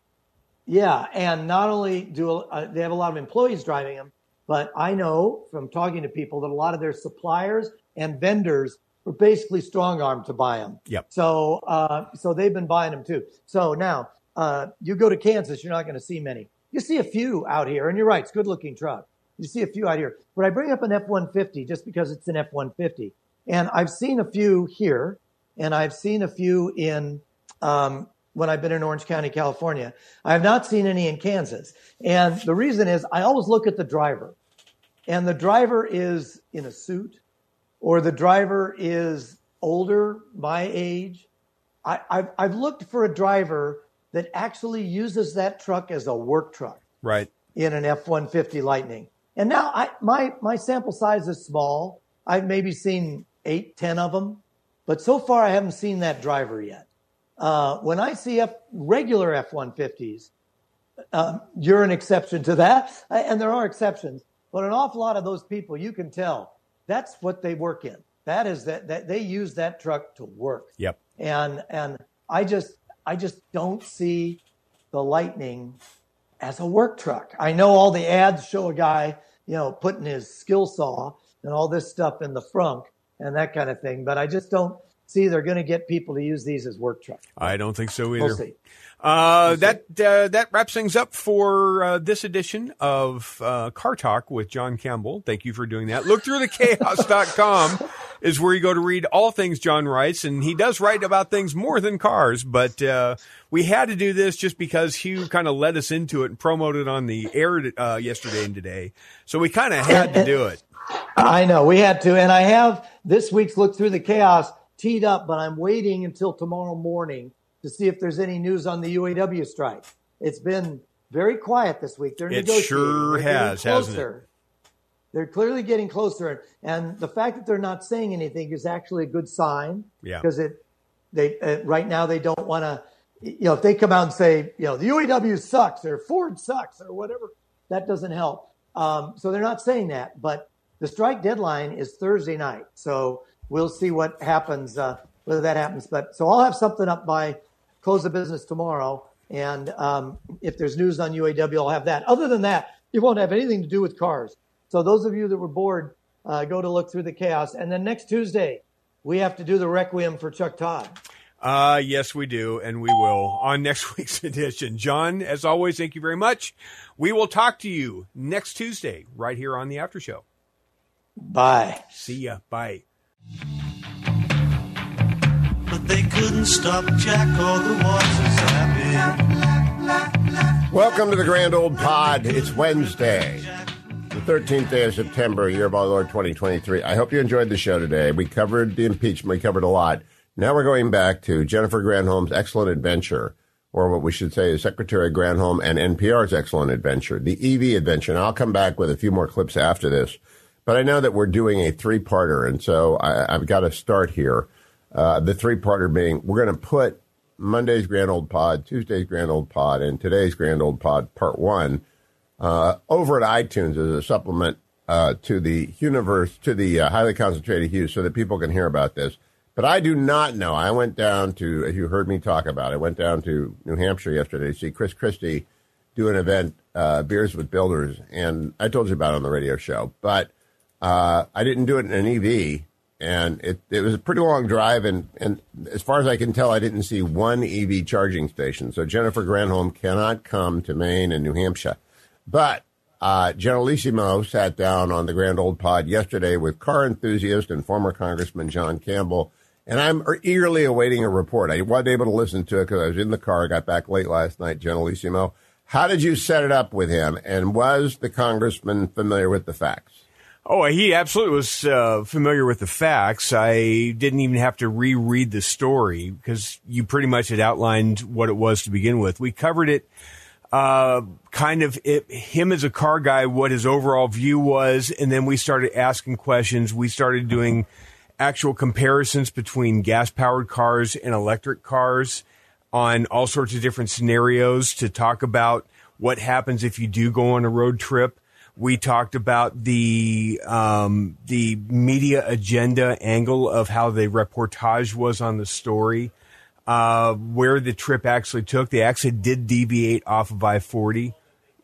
Yeah, and not only do uh, they have a lot of employees driving them, but I know from talking to people that a lot of their suppliers and vendors were basically strong armed to buy them. Yep. So, uh, so they've been buying them too. So now, uh, you go to Kansas, you're not going to see many. You see a few out here, and you're right, it's good looking truck. You see a few out here, but I bring up an F-150 just because it's an F-150, and I've seen a few here, and I've seen a few in um, when I've been in Orange County, California. I have not seen any in Kansas, and the reason is I always look at the driver, and the driver is in a suit, or the driver is older, my age. I, I've, I've looked for a driver that actually uses that truck as a work truck Right. in an F-150 Lightning. And now I, my, my sample size is small. I've maybe seen eight, ten of them, but so far I haven't seen that driver yet. Uh, when I see F, regular F-150s, um, you're an exception to that, Uh, and there are exceptions. But an awful lot of those people, you can tell, that's what they work in. That is that, that they use that truck to work Yep. and and I just I just don't see the Lightning as a work truck. I know all the ads show a guy, you know, putting his skill saw and all this stuff in the frunk and that kind of thing, but I just don't see they're going to get people to use these as work trucks. I don't think so either. We'll see. Uh, that uh, that wraps things up for uh, this edition of uh, Car Talk with John Campbell. Thank you for doing that. Look through the chaos.com is where you go to read all things John writes, and he does write about things more than cars. But uh, we had to do this just because Hugh kind of led us into it and promoted on the air uh, yesterday and today, so we kind of had to do it. I know we had to, and I have this week's look through the chaos teed up, but I'm waiting until tomorrow morning to see if there's any news on the UAW strike. It's been very quiet this week. They're It negotiating. sure They're has, hasn't it? They're clearly getting closer, and the fact that they're not saying anything is actually a good sign. Yeah. because it they uh, right now they don't want to. You know, if they come out and say, you know, the UAW sucks or Ford sucks or whatever, that doesn't help. Um, so they're not saying that, but the strike deadline is Thursday night. So we'll see what happens, uh, whether that happens. But so I'll have something up by close the business tomorrow. And um, if there's news on UAW, I'll have that. Other than that, it won't have anything to do with cars. So those of you that were bored, uh, go to look through the chaos. And then next Tuesday, we have to do the requiem for Chuck Todd. Uh, yes, we do, and we will on next week's edition. John, as always, thank you very much. We will talk to you next Tuesday right here on the After Show. Bye. See ya. Bye. Couldn't stop Jack or the waters. Welcome to the Grand Old Pod. It's Wednesday, the 13th day of September, year of our Lord 2023. I hope you enjoyed the show today. We covered the impeachment, we covered a lot. Now we're going back to Jennifer Granholm's excellent adventure, or what we should say is Secretary Granholm and NPR's excellent adventure, the EV adventure. And I'll come back with a few more clips after this. But I know that we're doing a three parter, and so I, I've got to start here. Uh, the three parter being we're going to put Monday's Grand Old Pod, Tuesday's Grand Old Pod, and today's Grand Old Pod Part One uh, over at iTunes as a supplement uh, to the Hughniverse to the uh, highly concentrated Hughes, so that people can hear about this. But I do not know. I went down to, as you heard me talk about, I went down to New Hampshire yesterday to see Chris Christie do an event, uh, Beers with Builders, and I told you about it on the radio show. But uh, I didn't do it in an EV, and it, it was a pretty long drive. And, and as far as I can tell, I didn't see one EV charging station. So Jennifer Granholm cannot come to Maine and New Hampshire. But uh, Generalissimo sat down on the Grand Old Pod yesterday with car enthusiast and former Congressman John Campbell. And I'm eagerly awaiting a report. I wasn't able to listen to it because I was in the car. Got back late last night, Generalissimo. How did you set it up with him? And was the congressman familiar with the facts? Oh, he absolutely was uh, familiar with the facts. I didn't even have to reread the story because you pretty much had outlined what it was to begin with. We covered it uh, kind of it, him as a car guy, what his overall view was, and then we started asking questions. We started doing actual comparisons between gas powered cars and electric cars on all sorts of different scenarios to talk about what happens if you do go on a road trip. We talked about the um, the media agenda angle of how the reportage was on the story, uh, where the trip actually took. They actually did deviate off of I forty.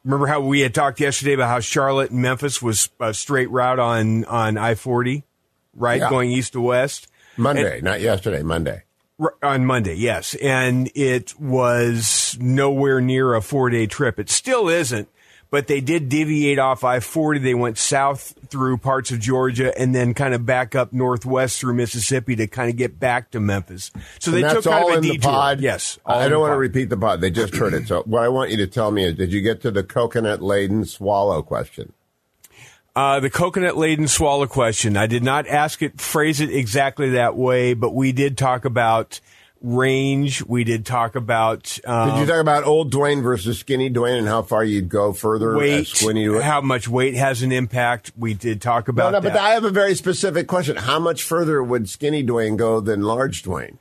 Remember how we had talked yesterday about how Charlotte and Memphis was a straight route on on I forty, right, Yeah. going east to west. Monday, not yesterday, Monday. On Monday, yes. And it was nowhere near a four day trip. It still isn't, but they did deviate off I 40. They went south through parts of Georgia and then kind of back up northwest through Mississippi to kind of get back to Memphis. So they And took that's kind of a in detour. the pod. Yes. I don't want to repeat the pod. They just heard it. So what I want you to tell me is, did you get to the coconut laden swallow question? Uh, the coconut laden swallow question. I did not ask it, phrase it exactly that way, but we did talk about range. We did talk about um, Did you talk about old Duane versus skinny Duane and how far you'd go further weight, as skinny Duane? how much weight has an impact. We did talk about no, that. but I have a very specific question. How much further would skinny Duane go than large Duane?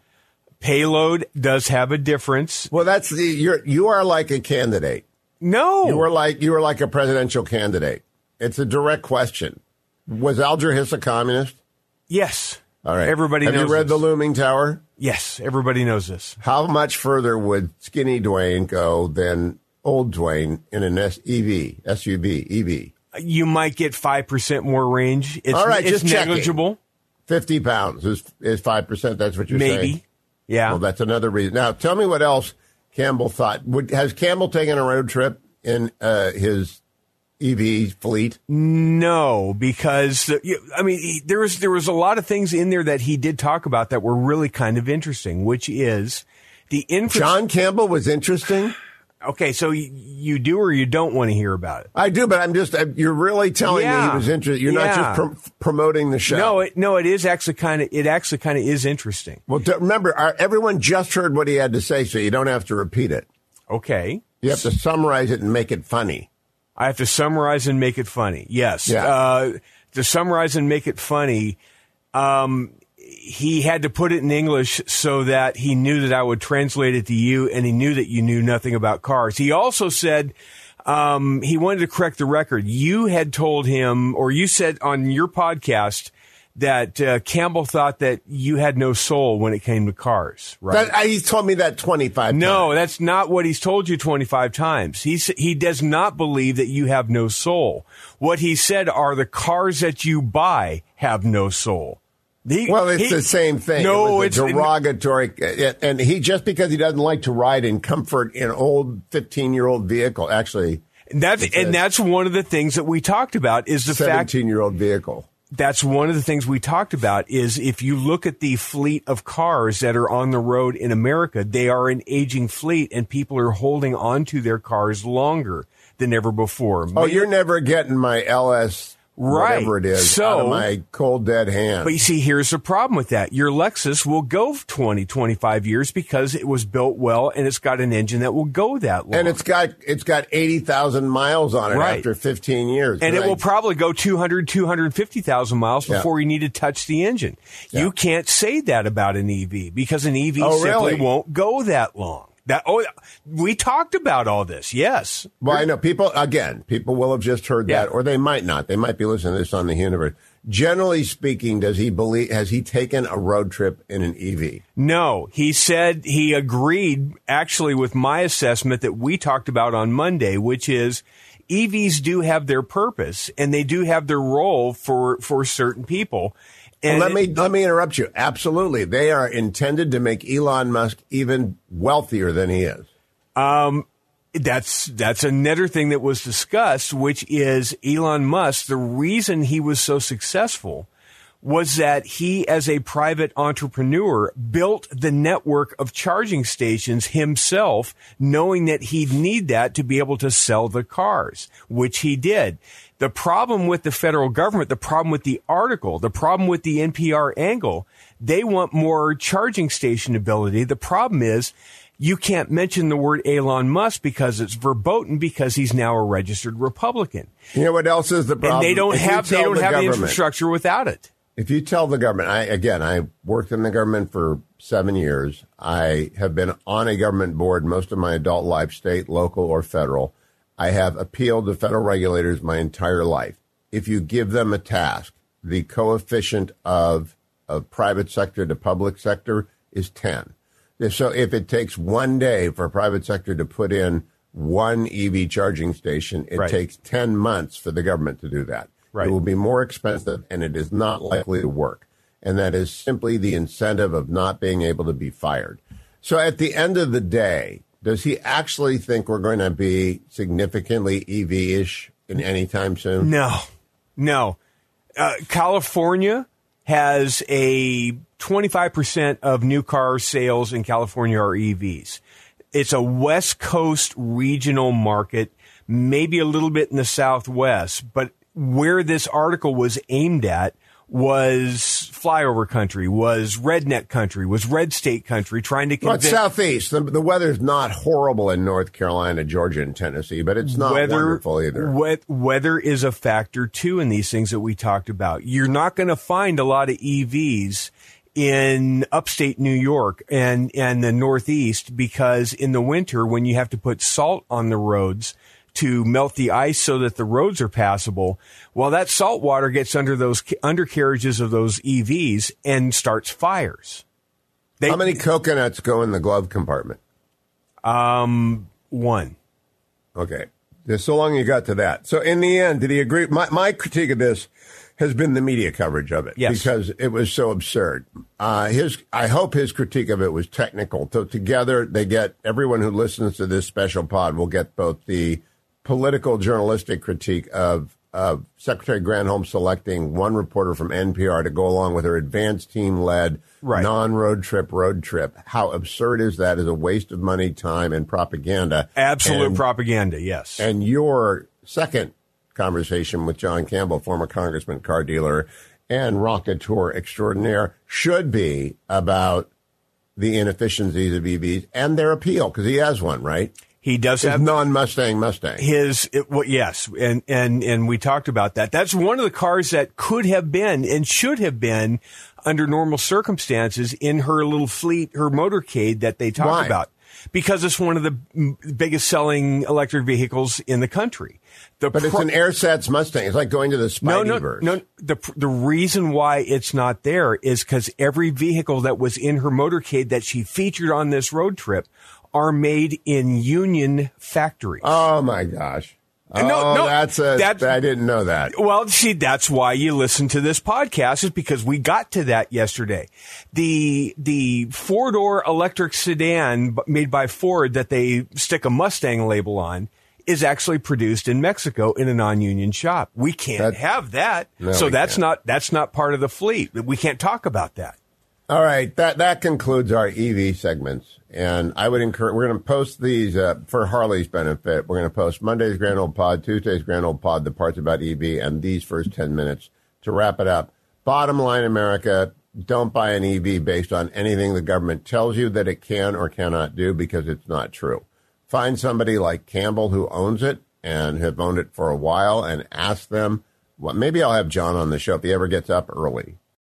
Payload does have a difference. Well, that's the you're you are like a candidate. No, You were like you were like a presidential candidate. It's a direct question. Was Alger Hiss a communist? yes. All right. Everybody have knows you read this. the looming tower? Yes, everybody knows this. How much further would skinny Duane go than old Duane in an EV, SUV, EV? You might get five percent more range. It's, All right, it's just checking. negligible. 50 pounds is is 5%. That's what you're Maybe. saying? Maybe. Yeah. Well, that's another reason. Now, tell me what else Campbell thought. Would, has Campbell taken a road trip in uh, his EV fleet? No, because uh, I mean he- there was there was a lot of things in there that he did talk about that were really kind of interesting, which is the infra- John Campbell was interesting. Okay, so you, you do or you don't want to hear about it. I do, but I'm just, uh, you're really telling me he was interested. You're not just prom- promoting the show. No, it, no, it is actually kind of it actually kind of is interesting. Well, remember, our, everyone just heard what he had to say, so you don't have to repeat it. Okay, You have to summarize it and make it funny. I have to summarize and make it funny. Yes. Yeah. Uh, to summarize and make it funny, um, he had to put it in English so that he knew that I would translate it to you, and he knew that you knew nothing about cars. He also said um, he wanted to correct the record. You had told him, or you said on your podcast that uh, Campbell thought that you had no soul when it came to cars. Right? That, I, he's told me that 25 No, times. that's not what he's told you 25 times. He, he does not believe that you have no soul. What he said are the cars that you buy have no soul. He- Well, it's he- the same thing. No, it it's was a derogatory, uh, uh, and he just because he doesn't like to ride in comfort in old 15 year old vehicle, actually That's, and that's one of the things that we talked about is the fact 17 year old vehicle. That's one of the things we talked about is if you look at the fleet of cars that are on the road in America, they are an aging fleet and people are holding on to their cars longer than ever before. Oh, you're never getting my LS, Right. whatever it is, So- out of my cold dead hand. But you see, here's the problem with that. Your Lexus will go 20, 25 years because it was built well and it's got an engine that will go that long. and it's got it's got eighty thousand miles on it Right. after fifteen years, and it will probably go 200, 250,000 miles Yeah. before you need to touch the engine. You can't say that about an EV because an EV Oh, simply really? won't go that long. That oh, we talked about all this. Yes. Well, I know people again. People will have just heard Yeah. that, or they might not. They might be listening to this on the Hughniverse. Generally speaking, does he believe? Has he taken a road trip in an EV? No, he said he agreed actually with my assessment that we talked about on Monday, which is EVs do have their purpose and they do have their role for for certain people. Well, let me let me interrupt you. Absolutely, they are intended to make Elon Musk even wealthier than he is. Um, that's that's another thing that was discussed, which is Elon Musk. The reason he was so successful was that he, as a private entrepreneur, built the network of charging stations himself, knowing that he'd need that to be able to sell the cars, which he did. The problem with the federal government, the problem with the article, the problem with the NPR angle, they want more charging station ability. The problem is you can't mention the word Elon Musk because it's verboten because he's now a registered Republican. You know what else is the problem? And they don't If have they don't the have the infrastructure without it. If you tell the government, I again, I worked in the government for seven years. I have been on a government board most of my adult life, state, local, or federal. I have appealed to federal regulators my entire life. If you give them a task, the coefficient of of private sector to public sector is ten. So if it takes one day for private sector to put in one EV charging station, it Right. takes 10 months for the government to do that. Right. It will be more expensive and it is not likely to work. And that is simply the incentive of not being able to be fired. So at the end of the day, does he actually think we're going to be significantly EV ish in any time soon? No, no. Uh, California has a 25% of new car sales in California are EVs. It's a West Coast regional market, maybe a little bit in the Southwest, but where this article was aimed at was flyover country, was redneck country, was red state country, trying to Well, convince southeast. The, the weather's not horrible in North Carolina, Georgia, and Tennessee, but it's not wonderful either. we- weather is a factor too in these things that we talked about. You're not going to find a lot of EVs in upstate New York and and the Northeast because in the winter when you have to put salt on the roads to melt the ice so that the roads are passable, well, that salt water gets under those undercarriages of those EVs and starts fires. They, How many coconuts go in the glove compartment? Um, one. Okay. Just so long you got to that. So in the end, did he agree? My, my critique of this has been the media coverage of it Yes. because it was so absurd. Uh, his, I hope his critique of it was technical. So together they get everyone who listens to this special pod will get both the political journalistic critique of of Secretary Granholm selecting one reporter from NPR to go along with her advanced team led Right. non road trip road trip. How absurd is that? Is a waste of money, time, and propaganda. Absolute And- propaganda, yes. and your second conversation with John Campbell, former congressman, car dealer, and rocketeur extraordinaire, should be about the inefficiencies of EVs and their appeal, because he has one, right? He does His have non-Mustang Mustang. his it, well, yes and and and we talked about that that's one of the cars that could have been and should have been under normal circumstances in her little fleet her motorcade that they talk Why? about because it's one of the biggest selling electric vehicles in the country the but it's pro- an Airsats Mustang. It's like going to the no, no, Spideyverse. no. The the reason why it's not there is because every vehicle that was in her motorcade that she featured on this road trip are made in union factories. Oh my gosh! No, oh, no, that's a. that- I didn't know that. Well, see, that's why you listen to this podcast is because we got to that yesterday. The the four door electric sedan made by Ford that they stick a Mustang label on is actually produced in Mexico in a non-union shop. We can't That- have that. No, so that's can't. not that's not part of the fleet. We can't talk about that. All right, that that concludes our EV segments, and I would encourage. We're going to post these uh, for Harley's benefit. We're going to post Monday's Grand Old Pod, Tuesday's Grand Old Pod, the parts about EV, and these first ten minutes to wrap it up. Bottom line, America, don't buy an EV based on anything the government tells you that it can or cannot do because it's not true. Find somebody like Campbell who owns it and have owned it for a while, and ask them. Well, maybe I'll have John on the show if he ever gets up early